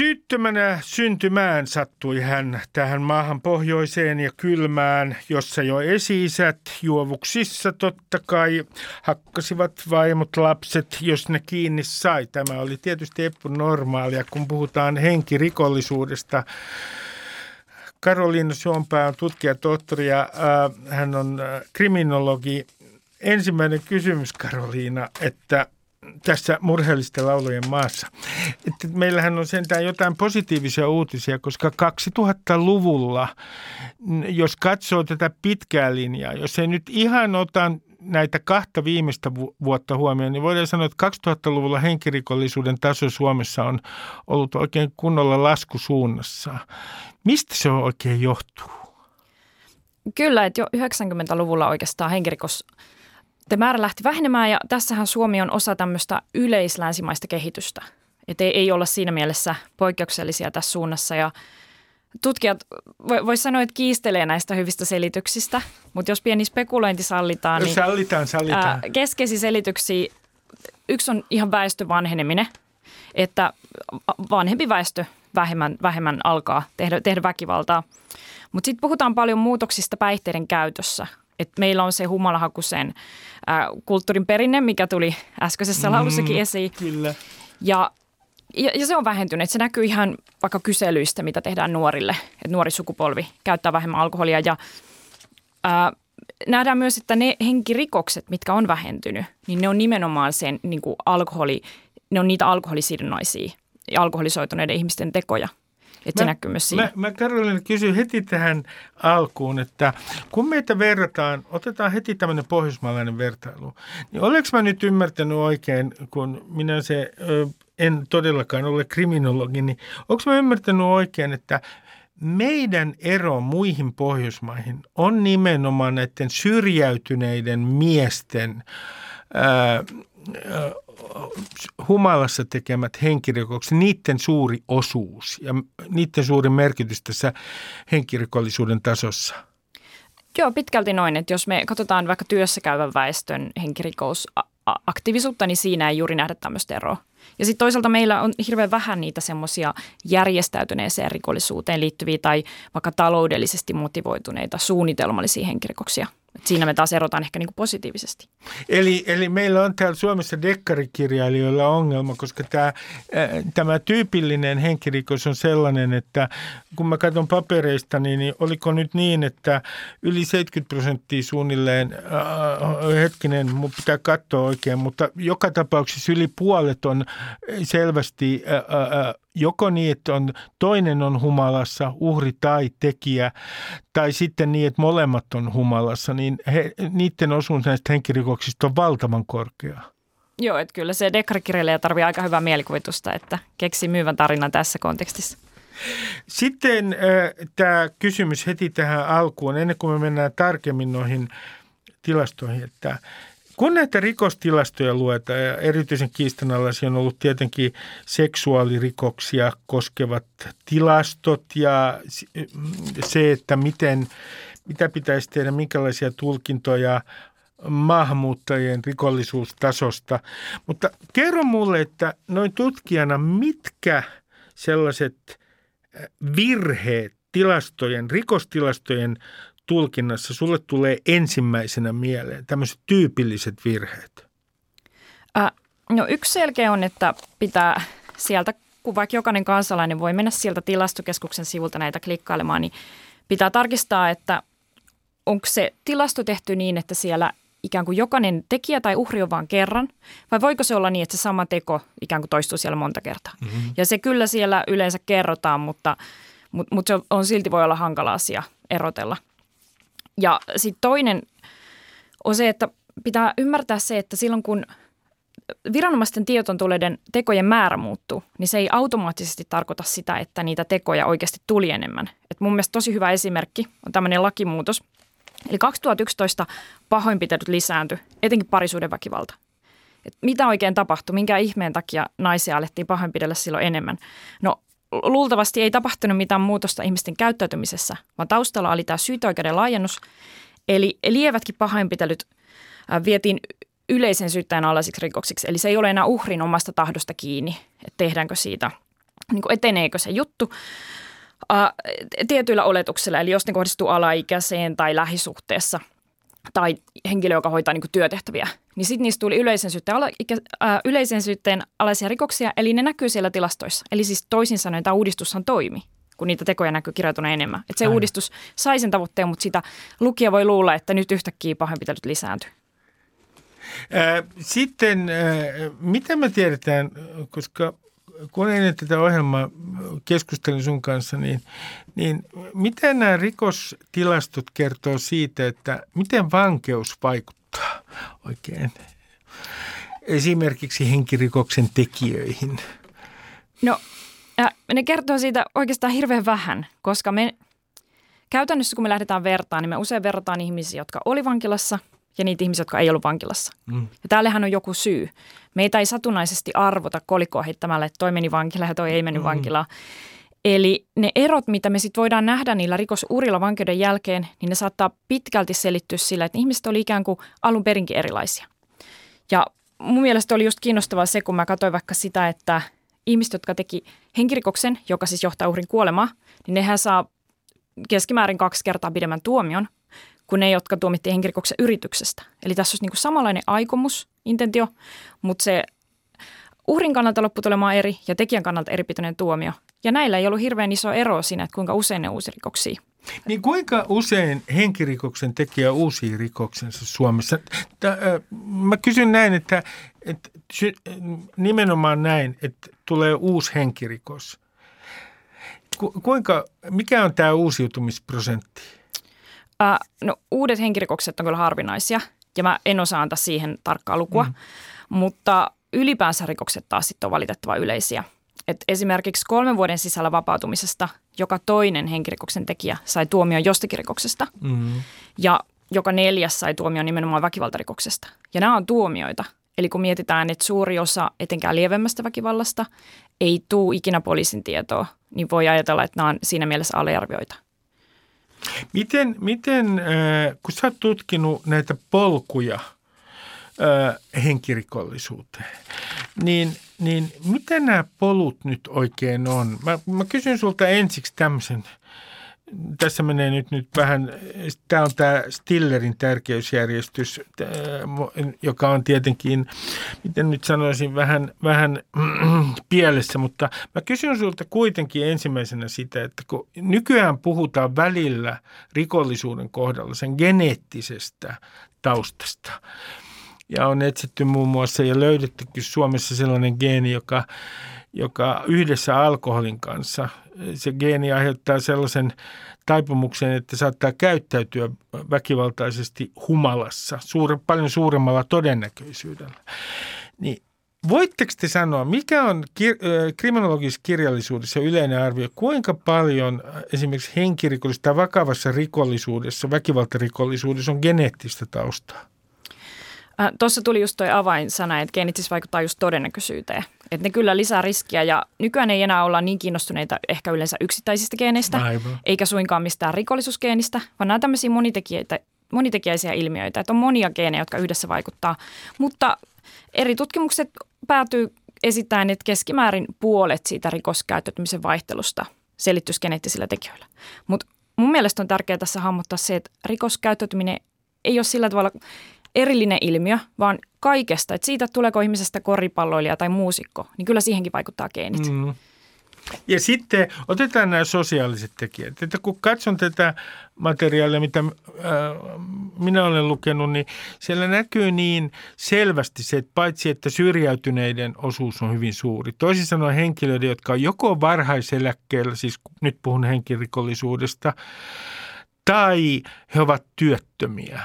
Syyttömänä syntymään sattui hän tähän maahan pohjoiseen ja kylmään, jossa jo esi-isät juovuksissa totta kai hakkasivat vaimot lapset, jos ne kiinni sai. Tämä oli tietysti epänormaalia, kun puhutaan henkirikollisuudesta. Karoliina Suompää on tutkija, tohtori ja hän on kriminologi. Ensimmäinen kysymys, Karoliina, että tässä murheellisten laulujen maassa. Että meillähän on sentään jotain positiivisia uutisia, koska 2000-luvulla, n- jos katsoo tätä pitkää linjaa, jos ei nyt ihan ota näitä kahta viimeistä vu- vuotta huomioon, niin voidaan sanoa, että 2000-luvulla henkirikollisuuden taso Suomessa on ollut oikein kunnolla laskusuunnassa. Mistä se oikein johtuu? Kyllä, että jo 90-luvulla oikeastaan henkirikos määrä lähti vähenemään ja tässähän Suomi on osa tämmöistä yleislänsimaista kehitystä. Että ei, ei olla siinä mielessä poikkeuksellisia tässä suunnassa ja tutkijat voi, voi sanoa, että kiistelee näistä hyvistä selityksistä, mutta jos pieni spekulointi sallitaan, niin Sallitaan, sallitaan. ää, keskeisiä selityksiä, yksi on ihan väestön vanheneminen, että vanhempi väestö vähemmän, vähemmän alkaa tehdä, tehdä väkivaltaa. Mutta sitten puhutaan paljon muutoksista päihteiden käytössä. Et meillä on se humalahakuisen ää, kulttuurin perinne, mikä tuli äskeisessä laulussakin esiin. Kyllä. Ja, ja, ja se on vähentynyt. Se näkyy ihan vaikka kyselyistä, mitä tehdään nuorille. Että nuori sukupolvi käyttää vähemmän alkoholia. Ja ää, nähdään myös, että ne henkirikokset, mitkä on vähentynyt, niin ne on nimenomaan sen niin kuin alkoholi, ne on niitä alkoholisidonnaisia ja alkoholisoituneiden ihmisten tekoja. Että se näkyy myös siinä. Mä, mä Karolina kysyn heti tähän alkuun, että kun meitä verrataan, otetaan heti tämmöinen pohjoismaalainen vertailu, niin olenko mä nyt ymmärtänyt oikein, kun minä se ö, en todellakaan ole kriminologi, niin onko mä ymmärtänyt oikein, että meidän ero muihin Pohjoismaihin on nimenomaan näiden syrjäytyneiden miesten ää, humalassa tekemät henkirikokset, niiden suuri osuus ja niiden suuri merkitys tässä henkirikollisuuden tasossa. Joo, pitkälti noin. Että jos me katsotaan vaikka työssä käyvän väestön henkirikous aktiivisuutta, niin siinä ei juuri nähdä tämmöistä eroa. Ja sitten toisaalta meillä on hirveän vähän niitä semmoisia järjestäytyneeseen rikollisuuteen liittyviä tai vaikka taloudellisesti motivoituneita suunnitelmallisia henkirikoksia – siinä me taas erotaan ehkä niin kuin positiivisesti. Eli, eli meillä on täällä Suomessa dekkarikirjailijoilla ongelma, koska tämä, tämä tyypillinen henkirikos on sellainen, että kun mä katson papereista, niin, niin oliko nyt niin, että yli 70 prosenttia suunnilleen, äh, hetkinen, mun pitää katsoa oikein, mutta joka tapauksessa yli puolet on selvästi äh, äh, joko niin, että on, toinen on humalassa, uhri tai tekijä, tai sitten niin, että molemmat on humalassa, niin he, niiden osuus näistä henkirikoksista on valtavan korkea. Joo, että kyllä se dekkarikirjailija tarvii aika hyvää mielikuvitusta, että keksi myyvän tarinan tässä kontekstissa. Sitten äh, tämä kysymys heti tähän alkuun, ennen kuin me mennään tarkemmin noihin tilastoihin, että kun näitä rikostilastoja luetaan, ja erityisen kiistanalaisia on ollut tietenkin seksuaalirikoksia koskevat tilastot ja se, että miten, mitä pitäisi tehdä, minkälaisia tulkintoja maahanmuuttajien rikollisuustasosta. Mutta kerro mulle, että noin tutkijana, mitkä sellaiset virheet tilastojen, rikostilastojen tulkinnassa sulle tulee ensimmäisenä mieleen tämmöiset tyypilliset virheet? Äh, no yksi selkeä on, että pitää sieltä, kun vaikka jokainen kansalainen voi mennä sieltä tilastokeskuksen sivulta näitä klikkailemaan, niin pitää tarkistaa, että onko se tilasto tehty niin, että siellä ikään kuin jokainen tekijä tai uhri on vain kerran, vai voiko se olla niin, että se sama teko ikään kuin toistuu siellä monta kertaa. Mm-hmm. Ja se kyllä siellä yleensä kerrotaan, mutta, mutta, mutta se on silti voi olla hankala asia erotella. Ja sitten toinen on se, että pitää ymmärtää se, että silloin kun viranomaisten tietoon tuleiden tekojen määrä muuttuu, niin se ei automaattisesti tarkoita sitä, että niitä tekoja oikeasti tuli enemmän. Et mun mielestä tosi hyvä esimerkki on tämmöinen lakimuutos. Eli 2011 pahoinpitelyt lisääntyi, etenkin parisuuden väkivalta. Et mitä oikein tapahtui, minkä ihmeen takia naisia alettiin pahoinpidellä silloin enemmän? No luultavasti ei tapahtunut mitään muutosta ihmisten käyttäytymisessä, vaan taustalla oli tämä syyteoikeuden laajennus. Eli lievätkin pahoinpitelyt vietiin yleisen syyttäjän alaisiksi rikoksiksi. Eli se ei ole enää uhrin omasta tahdosta kiinni, että tehdäänkö siitä, niin kuin eteneekö se juttu tietyillä oletuksilla. Eli jos ne kohdistuu alaikäiseen tai lähisuhteessa tai henkilö, joka hoitaa niin työtehtäviä, niin sitten niistä tuli yleisen syytteen, ala, äh, yleisen syytteen alaisia rikoksia, eli ne näkyy siellä tilastoissa. Eli siis toisin sanoen tämä uudistushan toimi kun niitä tekoja näkyy kirjoituna enemmän. Että se Aina. uudistus sai sen tavoitteen, mutta sitä lukija voi luulla, että nyt yhtäkkiä pahoinpitelyt lisääntyy. Sitten, mitä me tiedetään, koska kun ennen tätä ohjelmaa keskustelin sun kanssa, niin, niin miten nämä rikostilastot kertoo siitä, että miten vankeus vaikuttaa oikein esimerkiksi henkirikoksen tekijöihin? No, äh, ne kertoo siitä oikeastaan hirveän vähän, koska me käytännössä kun me lähdetään vertaan, niin me usein verrataan ihmisiä, jotka oli vankilassa – ja niitä ihmisiä, jotka ei ollut vankilassa. Mm. Ja täällähän on joku syy. Meitä ei satunnaisesti arvota kolikkoa heittämällä, että toi meni vankilaan ja toi ei mennyt mm. vankilaan. Eli ne erot, mitä me sitten voidaan nähdä niillä rikosurilla vankeuden jälkeen, niin ne saattaa pitkälti selittyä sillä, että ihmiset oli ikään kuin alun perinkin erilaisia. Ja mun mielestä oli just kiinnostavaa se, kun mä katsoin vaikka sitä, että ihmiset, jotka teki henkirikoksen, joka siis johtaa uhrin kuolemaa, niin nehän saa keskimäärin kaksi kertaa pidemmän tuomion kuin ne, jotka tuomittiin henkirikoksen yrityksestä. Eli tässä olisi niin kuin samanlainen aikomus, intentio, mutta se uhrin kannalta lopputulemaan eri ja tekijän kannalta eripitoinen tuomio. Ja näillä ei ollut hirveän iso ero siinä, että kuinka usein ne uusi rikoksia. Niin kuinka usein henkirikoksen tekijä uusi rikoksensa Suomessa? Mä kysyn näin, että, että nimenomaan näin, että tulee uusi henkirikos. Ku, kuinka, mikä on tämä uusiutumisprosentti? Äh, no uudet henkirikokset on kyllä harvinaisia ja mä en osaa antaa siihen tarkkaa lukua, mm. mutta ylipäänsä rikokset taas sitten on valitettavan yleisiä. Et esimerkiksi kolmen vuoden sisällä vapautumisesta joka toinen henkirikoksen tekijä sai tuomion jostakin rikoksesta mm. ja joka neljäs sai tuomion nimenomaan väkivaltarikoksesta. Ja nämä on tuomioita. Eli kun mietitään, että suuri osa etenkään lievemmästä väkivallasta ei tuu ikinä poliisin tietoa, niin voi ajatella, että nämä on siinä mielessä aliarvioita. Miten, miten kun sä oot tutkinut näitä polkuja, henkirikollisuuteen. Niin, niin mitä nämä polut nyt oikein on? Mä, mä kysyn sulta ensiksi tämmöisen – tässä menee nyt, nyt vähän, tämä on tämä Stillerin tärkeysjärjestys, joka on tietenkin, miten nyt sanoisin, vähän, vähän pielessä, mutta mä kysyn sinulta kuitenkin ensimmäisenä sitä, että kun nykyään puhutaan välillä rikollisuuden kohdalla sen geneettisestä taustasta, ja on etsitty muun muassa ja löydettykin Suomessa sellainen geeni, joka, joka yhdessä alkoholin kanssa, se geeni aiheuttaa sellaisen taipumuksen, että saattaa käyttäytyä väkivaltaisesti humalassa suure, paljon suuremmalla todennäköisyydellä. Niin Voitteko te sanoa, mikä on kir- kriminologisessa kirjallisuudessa yleinen arvio, kuinka paljon esimerkiksi henkirikollisessa tai vakavassa rikollisuudessa, väkivaltarikollisuudessa on geneettistä taustaa? Äh, Tuossa tuli just tuo avainsana, että geenit siis vaikuttaa just todennäköisyyteen. Että ne kyllä lisää riskiä ja nykyään ei enää olla niin kiinnostuneita ehkä yleensä yksittäisistä geeneistä, Aivan. eikä suinkaan mistään rikollisuusgeenistä, vaan nämä tämmöisiä monitekijöitä, monitekijäisiä ilmiöitä, että on monia geenejä, jotka yhdessä vaikuttaa. Mutta eri tutkimukset päätyy esittämään, että keskimäärin puolet siitä rikoskäyttäytymisen vaihtelusta selittyisi geneettisillä tekijöillä. Mutta mun mielestä on tärkeää tässä hahmottaa se, että rikoskäyttäytyminen ei ole sillä tavalla erillinen ilmiö, vaan kaikesta, että siitä tuleeko ihmisestä koripalloilija tai muusikko, niin kyllä siihenkin vaikuttaa geenit. Mm. Ja sitten otetaan nämä sosiaaliset tekijät. Että kun katson tätä materiaalia, mitä äh, minä olen lukenut, niin siellä näkyy niin selvästi se, että paitsi että syrjäytyneiden osuus on hyvin suuri. Toisin sanoen henkilöiden, jotka on joko varhaiseläkkeellä, siis nyt puhun henkirikollisuudesta, tai he ovat työttömiä.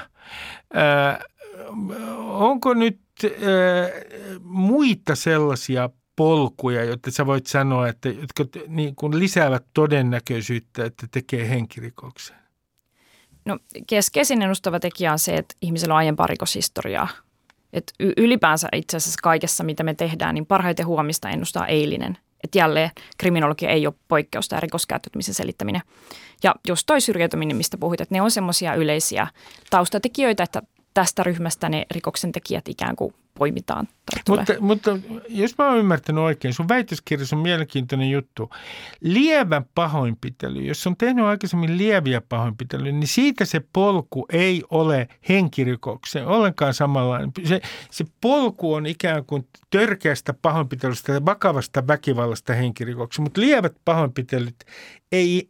Äh, onko nyt äh, muita sellaisia polkuja, jotta sä voit sanoa, että jotka niin kuin lisäävät todennäköisyyttä, että tekee henkirikoksen? No keskeisin ennustava tekijä on se, että ihmisellä on aiempaa rikoshistoriaa. Et ylipäänsä itse asiassa kaikessa, mitä me tehdään, niin parhaiten huomista ennustaa eilinen. Että jälleen kriminologia ei ole poikkeusta ja rikoskäyttäytymisen selittäminen. Ja just toi syrjäytyminen, mistä puhuit, että ne on semmoisia yleisiä taustatekijöitä, että tästä ryhmästä ne rikoksen tekijät ikään kuin poimitaan. Mutta, mutta jos mä oon ymmärtänyt oikein, sun väitöskirjassa on mielenkiintoinen juttu. Lievä pahoinpitely, jos on tehnyt aikaisemmin lieviä pahoinpitelyjä, niin siitä se polku ei ole henkirikoksen ollenkaan samanlainen. Se, se polku on ikään kuin törkeästä pahoinpitelystä ja vakavasta väkivallasta henkirikoksen, mutta lievät pahoinpitelyt ei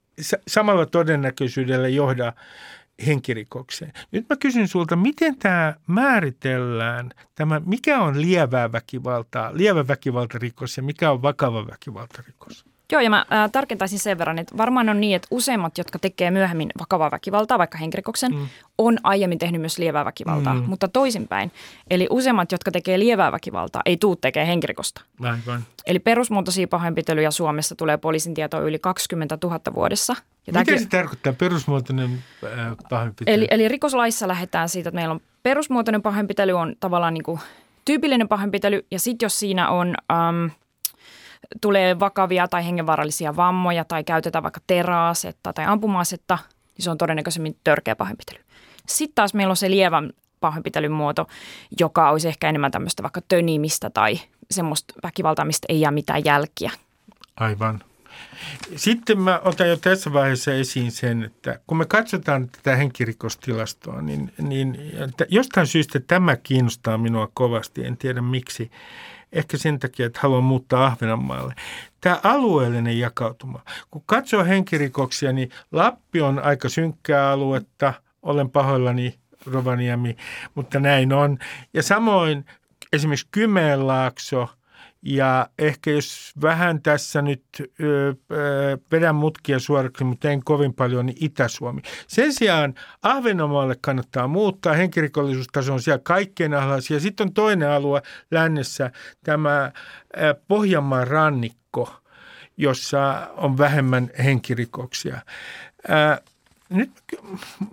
samalla todennäköisyydellä johda henkirikokseen. Nyt mä kysyn sulta, miten tämä määritellään, tämä, mikä on lievää väkivaltaa, lievä väkivaltarikos ja mikä on vakava väkivaltarikos? Joo, ja mä ää, tarkentaisin sen verran, että varmaan on niin, että useimmat, jotka tekee myöhemmin vakavaa väkivaltaa, vaikka henkirikoksen, mm. on aiemmin tehnyt myös lievää väkivaltaa, mm. mutta toisinpäin. Eli useimmat, jotka tekee lievää väkivaltaa, ei tuu tekemään henkirikosta. Aivan. Eli perusmuotoisia pahoinpitelyjä Suomessa tulee poliisin tietoa yli 20 000 vuodessa. Ja Mitä tämäkin... se tarkoittaa, perusmuotoinen äh, pahoinpitely? Eli, eli rikoslaissa lähdetään siitä, että meillä on perusmuotoinen pahoinpitely on tavallaan niin kuin tyypillinen pahoinpitely, ja sitten jos siinä on... Um, tulee vakavia tai hengenvaarallisia vammoja tai käytetään vaikka teräasetta tai ampumaasetta, niin se on todennäköisemmin törkeä pahoinpitely. Sitten taas meillä on se lievän pahoinpitelyn muoto, joka olisi ehkä enemmän tämmöistä vaikka tönimistä tai semmoista väkivaltaa, mistä ei jää mitään jälkiä. Aivan. Sitten mä otan jo tässä vaiheessa esiin sen, että kun me katsotaan tätä henkirikostilastoa, niin, niin jostain syystä tämä kiinnostaa minua kovasti, en tiedä miksi ehkä sen takia, että haluan muuttaa Ahvenanmaalle. Tämä alueellinen jakautuma. Kun katsoo henkirikoksia, niin Lappi on aika synkkää aluetta. Olen pahoillani Rovaniemi, mutta näin on. Ja samoin esimerkiksi Kymenlaakso – ja ehkä jos vähän tässä nyt ö, ö, vedän mutkia suoraksi, mutta en kovin paljon, niin Itä-Suomi. Sen sijaan Ahvenanmaalle kannattaa muuttaa. Henkirikollisuustaso on siellä kaikkein. Ja sitten on toinen alue lännessä, tämä Pohjanmaan rannikko, jossa on vähemmän henkirikoksia. Ö, nyt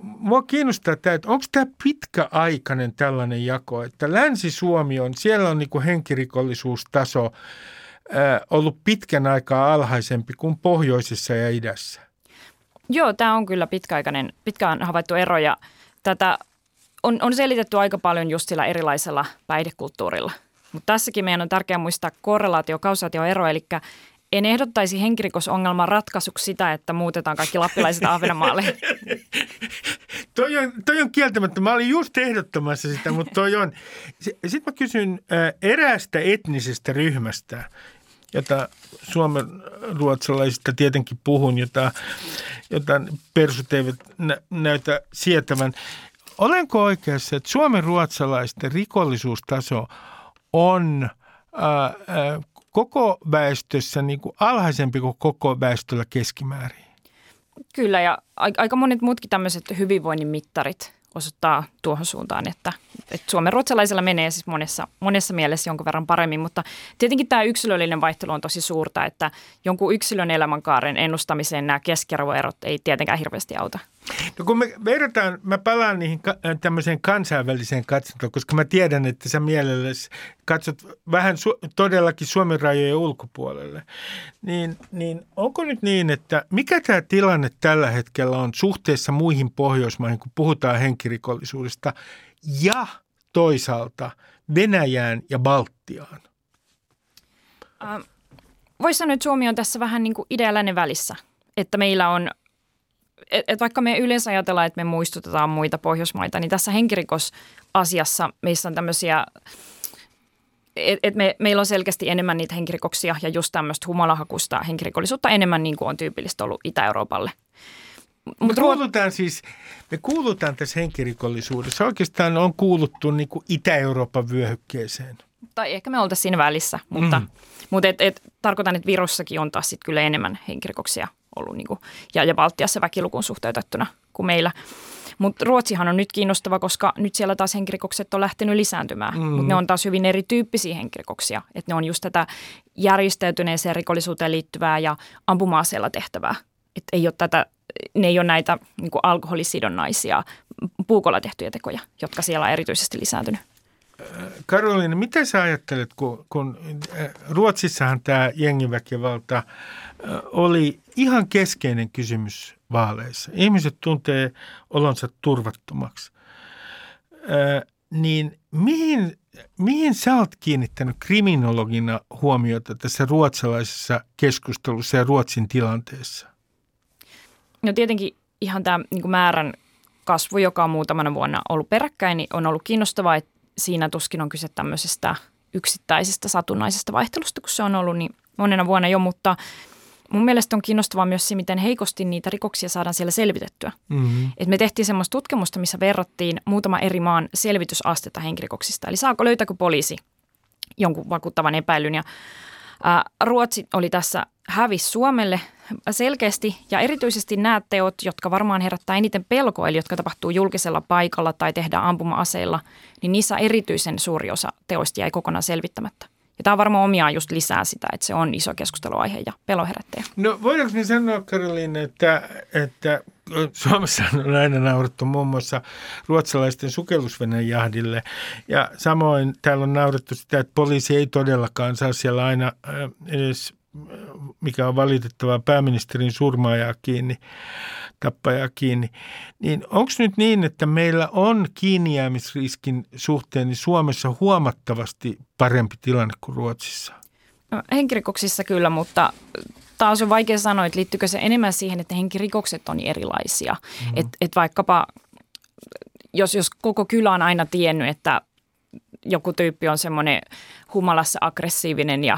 mua kiinnostaa tämä, että onko tämä pitkäaikainen tällainen jako, että Länsi-Suomi on, siellä on niin henkirikollisuustaso äh, ollut pitkän aikaa alhaisempi kuin pohjoisessa ja idässä. Joo, tämä on kyllä pitkäaikainen, pitkään havaittu ero ja tätä on, on selitetty aika paljon just sillä erilaisella päihdekulttuurilla. Mutta tässäkin meidän on tärkeää muistaa korrelaatio, kausaatioero, eli en ehdottaisi henkirikosongelman ratkaisuksi sitä, että muutetaan kaikki lappilaiset Ahvenanmaalle. toi, on, toi on kieltämättä. Mä olin just ehdottamassa sitä, mutta toi on. Sitten mä kysyn eräästä etnisestä ryhmästä, jota Suomen ruotsalaisista tietenkin puhun, jota, jota persut eivät nä- näytä sietävän. Olenko oikeassa, että Suomen ruotsalaisten rikollisuustaso on ää, koko väestössä niin kuin alhaisempi kuin koko väestöllä keskimäärin? Kyllä, ja aika monet muutkin tämmöiset hyvinvoinnin mittarit osoittaa tuohon suuntaan, että, että Suomen ruotsalaisilla menee siis monessa, monessa mielessä jonkun verran paremmin, mutta tietenkin tämä yksilöllinen vaihtelu on tosi suurta, että jonkun yksilön elämänkaaren ennustamiseen nämä keskiarvoerot ei tietenkään hirveästi auta. No kun me verrataan, mä palaan niihin ka- tämmöiseen kansainväliseen katsontoon, koska mä tiedän, että sä mielelläsi katsot vähän su- todellakin Suomen rajojen ulkopuolelle. Niin, niin onko nyt niin, että mikä tämä tilanne tällä hetkellä on suhteessa muihin Pohjoismaihin, kun puhutaan henkirikollisuudesta ja toisaalta Venäjään ja Baltiaan? Ähm, Voisi sanoa, että Suomi on tässä vähän niin kuin idealäinen välissä, että meillä on – et, et vaikka me yleensä ajatellaan, että me muistutetaan muita Pohjoismaita, niin tässä henkirikosasiassa meissä on tämmöisiä, että et me, meillä on selkeästi enemmän niitä henkirikoksia ja just tämmöistä humalahakusta henkirikollisuutta enemmän niin kuin on tyypillistä ollut Itä-Euroopalle. Me kuulutaan siis, me kuulutaan tässä henkirikollisuudessa. Oikeastaan on kuuluttu niin kuin Itä-Euroopan vyöhykkeeseen. Tai ehkä me oltaisiin siinä välissä, mutta, mm. mutta et, et, tarkoitan, että Virossakin on taas sit kyllä enemmän henkirikoksia ollut niin kuin, ja, ja Baltiassa väkilukuun suhteutettuna kuin meillä. Mutta Ruotsihan on nyt kiinnostava, koska nyt siellä taas henkirikokset on lähtenyt lisääntymään, mm. mutta ne on taas hyvin erityyppisiä henkirikoksia. Että ne on just tätä järjestäytyneeseen rikollisuuteen liittyvää ja ampuma tehtävää. Että ei ole tätä, ne ei ole näitä niin alkoholisidonnaisia puukolla tehtyjä tekoja, jotka siellä on erityisesti lisääntynyt. Karoliina, mitä sä ajattelet, kun, kun äh, Ruotsissahan tämä jengiväkivalta oli ihan keskeinen kysymys vaaleissa. Ihmiset tuntee olonsa turvattomaksi. Äh, niin mihin, mihin sä oot kiinnittänyt kriminologina huomiota tässä ruotsalaisessa keskustelussa ja Ruotsin tilanteessa? No tietenkin ihan tämä niin määrän kasvu, joka on muutamana vuonna ollut peräkkäin, niin on ollut kiinnostavaa, että siinä tuskin on kyse tämmöisestä yksittäisestä satunnaisesta vaihtelusta, kun se on ollut niin monena vuonna jo, mutta mun mielestä on kiinnostavaa myös se, miten heikosti niitä rikoksia saadaan siellä selvitettyä. Mm-hmm. Et me tehtiin semmoista tutkimusta, missä verrattiin muutama eri maan selvitysastetta henkirikoksista. Eli saako löytääkö poliisi jonkun vakuuttavan epäilyn. Ja Ruotsi oli tässä hävis Suomelle selkeästi ja erityisesti nämä teot, jotka varmaan herättää eniten pelkoa, eli jotka tapahtuu julkisella paikalla tai tehdään ampuma-aseilla, niin niissä erityisen suuri osa teoista jäi kokonaan selvittämättä. Ja tämä on varmaan omiaan just lisää sitä, että se on iso keskusteluaihe ja peloherättäjä. No voidaanko niin sanoa, Karoliin, että, että Suomessa on aina naurettu muun muassa ruotsalaisten sukellusveneen jahdille. Ja samoin täällä on naurettu sitä, että poliisi ei todellakaan saa siellä aina edes mikä on valitettavaa pääministerin surmaajaa kiinni, tappajaa kiinni. Niin onko nyt niin, että meillä on kiinnijäämisriskin suhteen niin Suomessa huomattavasti parempi tilanne kuin Ruotsissa? No, henkirikoksissa kyllä, mutta taas on vaikea sanoa, että liittyykö se enemmän siihen, että henkirikokset on erilaisia. Mm-hmm. Että et vaikkapa, jos, jos koko kylä on aina tiennyt, että joku tyyppi on semmoinen humalassa aggressiivinen ja,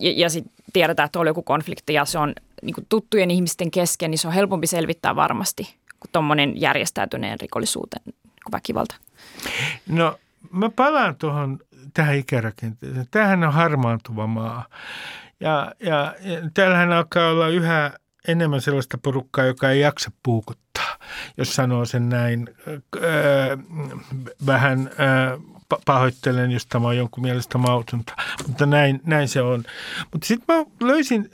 ja, ja sitten tiedetään, että on joku konflikti ja se on niin tuttujen ihmisten kesken, niin se on helpompi selvittää varmasti kuin tuommoinen järjestäytyneen rikollisuuteen kuin väkivalta. No mä palaan tuohon tähän ikärakenteeseen. Tämähän on harmaantuva maa. Ja, ja, ja täällähän alkaa olla yhä enemmän sellaista porukkaa, joka ei jaksa puukuttaa, jos sanoo sen näin öö, vähän öö, pahoittelen, jos tämä on jonkun mielestä mautonta, mutta näin, näin se on. Mutta sitten mä löysin,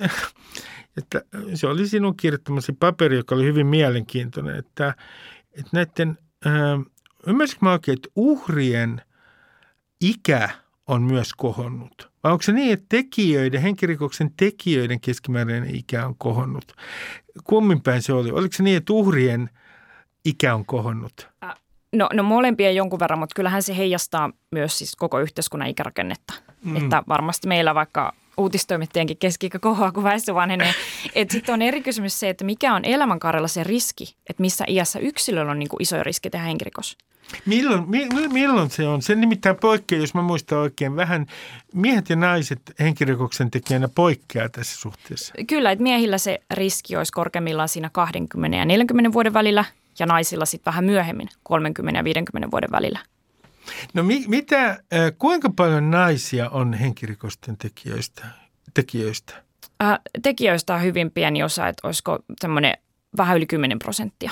että se oli sinun kirjoittamasi paperi, joka oli hyvin mielenkiintoinen, että, että näiden, öö, ymmärsitkö mä oikein, että uhrien ikä on myös kohonnut – vai onko se niin, että tekijöiden, henkirikoksen tekijöiden keskimääräinen ikä on kohonnut? Kummin päin se oli? Oliko se niin, että uhrien ikä on kohonnut? No, no molempien jonkun verran, mutta kyllähän se heijastaa myös siis koko yhteiskunnan ikärakennetta. Mm. Että varmasti meillä vaikka uutistoimittajienkin keski kohoaa, kun väestö vanhenee. Sitten on eri kysymys se, että mikä on elämänkaarella se riski, että missä iässä yksilöllä on niin kuin isoja riski tehdä henkirikos. Milloin, mi, milloin se on? Se nimittäin poikkeaa, jos mä muistan oikein, vähän miehet ja naiset henkirikoksen tekijänä poikkeaa tässä suhteessa. Kyllä, että miehillä se riski olisi korkeimmillaan siinä 20 ja 40 vuoden välillä ja naisilla sitten vähän myöhemmin 30 ja 50 vuoden välillä. No mi, mitä, äh, kuinka paljon naisia on henkirikosten tekijöistä? tekijöistä? Äh, tekijöistä on hyvin pieni osa, että olisiko semmoinen vähän yli 10 prosenttia.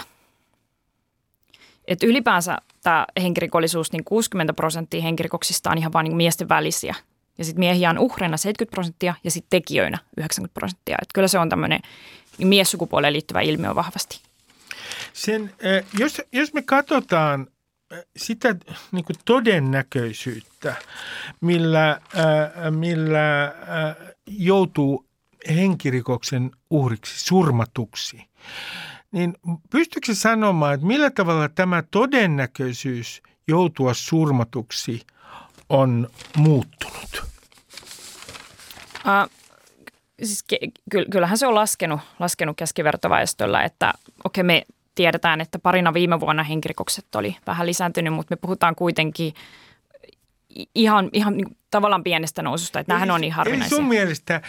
Et ylipäänsä tämä henkirikollisuus, niin 60 prosenttia henkirikoksista on ihan vain niin miesten välisiä. Ja sitten miehiä on uhreina 70 prosenttia ja sitten tekijöinä 90 prosenttia. Et kyllä se on tämmöinen miessukupuoleen liittyvä ilmiö vahvasti. Sen, jos, jos me katsotaan sitä niin kuin todennäköisyyttä, millä, ää, millä ää, joutuu henkirikoksen uhriksi, surmatuksi, niin pystyykö sanomaan, että millä tavalla tämä todennäköisyys joutua surmatuksi on muuttunut? Uh, siis kyllähän se on laskenut, laskenut keskivertoväestöllä, että okei okay, me tiedetään, että parina viime vuonna henkirikokset oli vähän lisääntynyt, mutta me puhutaan kuitenkin ihan, ihan niin tavallaan pienestä noususta, että nämähän on niin harvinaisia. Eli sun mielestä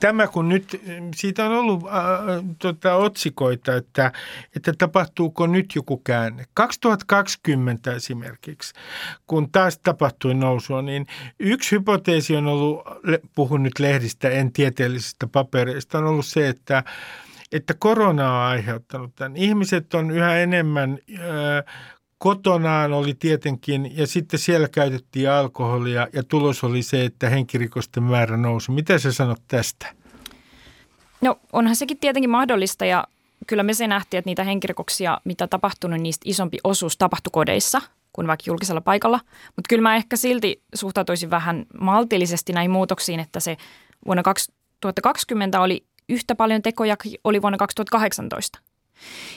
tämä, kun nyt, siitä on ollut äh, tota, otsikoita, että, että tapahtuuko nyt joku käänne. 2020 esimerkiksi, kun taas tapahtui nousua, niin yksi hypoteesi on ollut, puhun nyt lehdistä, en tieteellisistä papereista, on ollut se, että että korona on aiheuttanut tämän. Ihmiset on yhä enemmän kotonaan oli tietenkin, ja sitten siellä käytettiin alkoholia, ja tulos oli se, että henkirikosten määrä nousi. Mitä sä sanot tästä? No onhan sekin tietenkin mahdollista, ja kyllä me se nähtiin, että niitä henkirikoksia, mitä tapahtunut, niistä isompi osuus tapahtui kodeissa kuin vaikka julkisella paikalla. Mutta kyllä mä ehkä silti suhtautuisin vähän maltillisesti näihin muutoksiin, että se vuonna 2020 oli yhtä paljon tekoja oli vuonna 2018.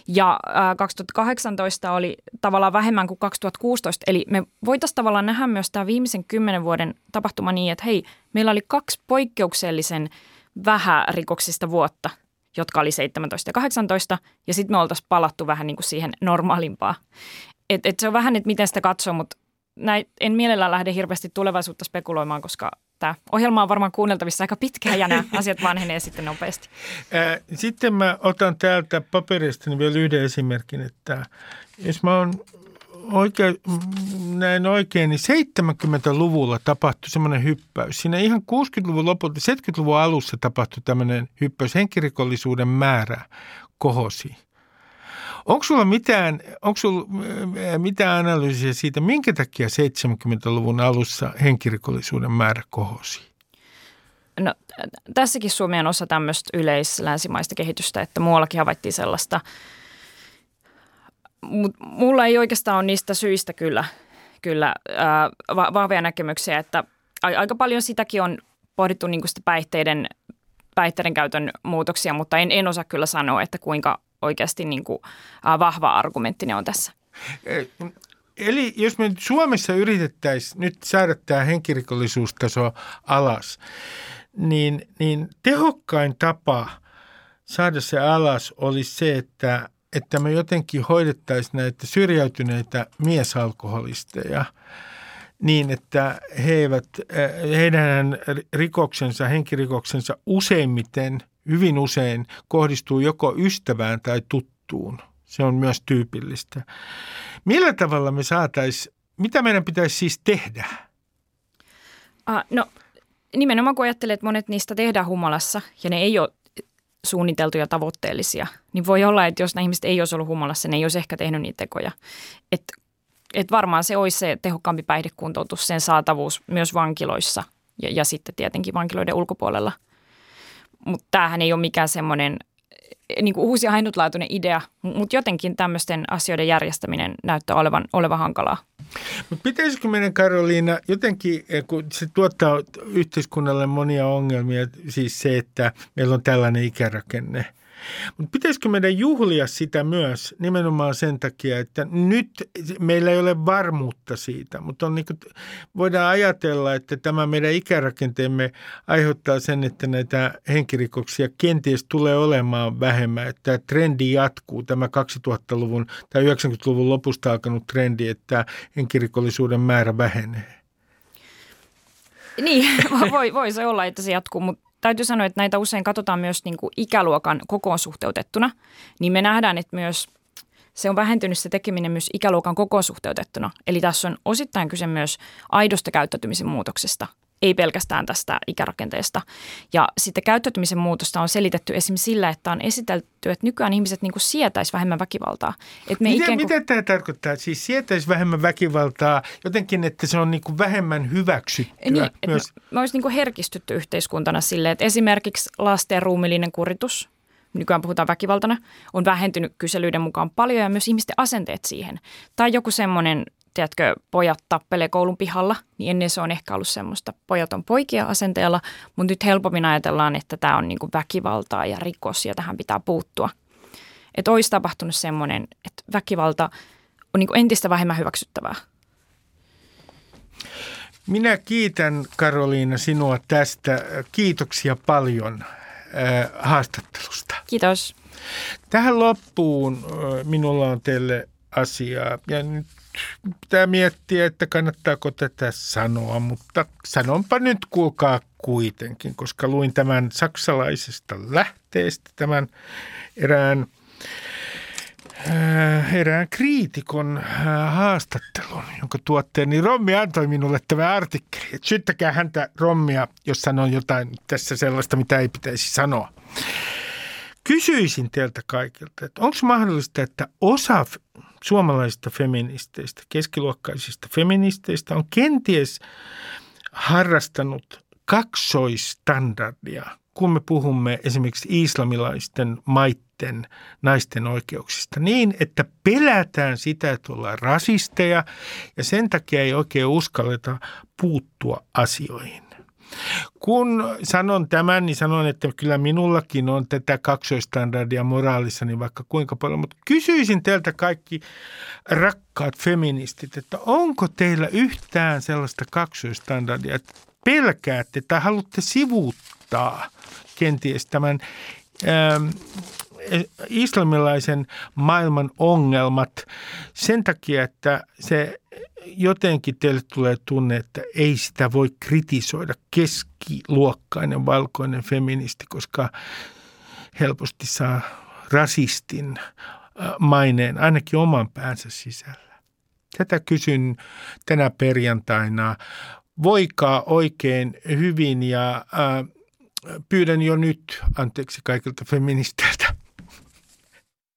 Ja 2018 oli tavallaan vähemmän kuin 2016, eli me voitaisiin tavallaan nähdä myös tämä viimeisen kymmenen vuoden tapahtuma niin, että hei, meillä oli kaksi poikkeuksellisen vähärikoksista vuotta, jotka oli 17 ja 18, ja sitten me oltaisiin palattu vähän niin kuin siihen normaalimpaan. Et, et se on vähän, että miten sitä katsoo, mutta näin, en mielellään lähde hirveästi tulevaisuutta spekuloimaan, koska tämä ohjelma on varmaan kuunneltavissa aika pitkään ja nämä asiat vanhenee sitten nopeasti. Sitten mä otan täältä paperista vielä yhden esimerkin, että jos mä oon oikein, näin oikein, niin 70-luvulla tapahtui semmoinen hyppäys. Siinä ihan 60-luvun lopulta, 70-luvun alussa tapahtui tämmöinen hyppäys. Henkirikollisuuden määrä kohosi. Onko sulla mitään, onko sulla mitään analyysiä siitä, minkä takia 70-luvun alussa henkirikollisuuden määrä kohosi? No, tässäkin Suomi on osa tämmöistä yleislänsimaista kehitystä, että muuallakin havaittiin sellaista. Mut mulla ei oikeastaan ole niistä syistä kyllä, kyllä ää, vahvoja näkemyksiä, että aika paljon sitäkin on pohdittu niin sitä päihteiden, päihteiden käytön muutoksia, mutta en, en osaa kyllä sanoa, että kuinka oikeasti niin kuin, vahva argumentti ne on tässä. Eli jos me Suomessa yritettäisiin nyt saada tämä henkirikollisuustaso alas, niin, niin tehokkain tapa saada se alas olisi se, että, että me jotenkin hoidettaisiin näitä syrjäytyneitä miesalkoholisteja niin, että he eivät, heidän rikoksensa, henkirikoksensa useimmiten – hyvin usein kohdistuu joko ystävään tai tuttuun. Se on myös tyypillistä. Millä tavalla me saataisiin, mitä meidän pitäisi siis tehdä? Uh, no nimenomaan kun ajattelee, että monet niistä tehdään humalassa ja ne ei ole suunniteltuja tavoitteellisia, niin voi olla, että jos nämä ihmiset ei olisi ollut humalassa, ne ei olisi ehkä tehnyt niitä tekoja. Että et varmaan se olisi se tehokkaampi päihdekuntoutus, sen saatavuus myös vankiloissa ja, ja sitten tietenkin vankiloiden ulkopuolella – mutta tämähän ei ole mikään semmoinen eh, niin kuin uusi ainutlaatuinen idea, mutta jotenkin tämmöisten asioiden järjestäminen näyttää olevan, olevan hankalaa. Mutta pitäisikö meidän Karoliina jotenkin, eh, kun se tuottaa yhteiskunnalle monia ongelmia, siis se, että meillä on tällainen ikärakenne, Mutta pitäisikö meidän juhlia sitä myös nimenomaan sen takia, että nyt meillä ei ole varmuutta siitä, mutta on niin kuin, voidaan ajatella, että tämä meidän ikärakenteemme aiheuttaa sen, että näitä henkirikoksia kenties tulee olemaan vähemmän, että tämä trendi jatkuu, tämä 2000-luvun tai 90-luvun lopusta alkanut trendi, että henkirikollisuuden määrä vähenee. Niin, voi, voi se olla, että se jatkuu, mutta täytyy sanoa, että näitä usein katsotaan myös niin kuin ikäluokan kokoon suhteutettuna, niin me nähdään, että myös se on vähentynyt se tekeminen myös ikäluokan kokoon suhteutettuna. Eli tässä on osittain kyse myös aidosta käyttäytymisen muutoksesta ei pelkästään tästä ikärakenteesta. Ja sitten käyttäytymisen muutosta on selitetty esimerkiksi sillä, että on esitelty, että nykyään ihmiset niin sietäisi vähemmän väkivaltaa. Et me miten, kuin... mitä tämä tarkoittaa? Siis sietäisi vähemmän väkivaltaa jotenkin, että se on niin kuin vähemmän hyväksyttyä? Niin, myös... me, me olisi niin herkistytty yhteiskuntana sille, että esimerkiksi lasten ruumillinen kuritus – nykyään puhutaan väkivaltana, on vähentynyt kyselyiden mukaan paljon ja myös ihmisten asenteet siihen. Tai joku semmoinen tiedätkö, pojat tappelee koulun pihalla, niin ennen se on ehkä ollut semmoista pojat on poikia asenteella, mutta nyt helpommin ajatellaan, että tämä on niinku väkivaltaa ja rikos ja tähän pitää puuttua. Että olisi tapahtunut semmoinen, että väkivalta on niinku entistä vähemmän hyväksyttävää. Minä kiitän Karoliina sinua tästä. Kiitoksia paljon äh, haastattelusta. Kiitos. Tähän loppuun äh, minulla on teille asiaa. Ja nyt pitää miettiä, että kannattaako tätä sanoa, mutta sanonpa nyt kuulkaa kuitenkin, koska luin tämän saksalaisesta lähteestä, tämän erään, äh, erään kriitikon äh, haastattelun, jonka tuotteeni Rommi antoi minulle tämä artikkeli. Et syyttäkää häntä Rommia, jos sanoo jotain tässä sellaista, mitä ei pitäisi sanoa. Kysyisin teiltä kaikilta, että onko mahdollista, että osa suomalaisista feministeistä, keskiluokkaisista feministeistä on kenties harrastanut kaksoistandardia, kun me puhumme esimerkiksi islamilaisten maitten naisten oikeuksista niin, että pelätään sitä, että ollaan rasisteja ja sen takia ei oikein uskalleta puuttua asioihin. Kun sanon tämän, niin sanon, että kyllä minullakin on tätä kaksoistandardia moraalissani vaikka kuinka paljon. Mutta kysyisin teiltä kaikki rakkaat feministit, että onko teillä yhtään sellaista kaksoistandardia, että pelkäätte tai haluatte sivuuttaa kenties tämän ähm, islamilaisen maailman ongelmat sen takia, että se jotenkin teille tulee tunne, että ei sitä voi kritisoida keskiluokkainen valkoinen feministi, koska helposti saa rasistin äh, maineen ainakin oman päänsä sisällä. Tätä kysyn tänä perjantaina. Voikaa oikein hyvin ja äh, pyydän jo nyt anteeksi kaikilta feministeiltä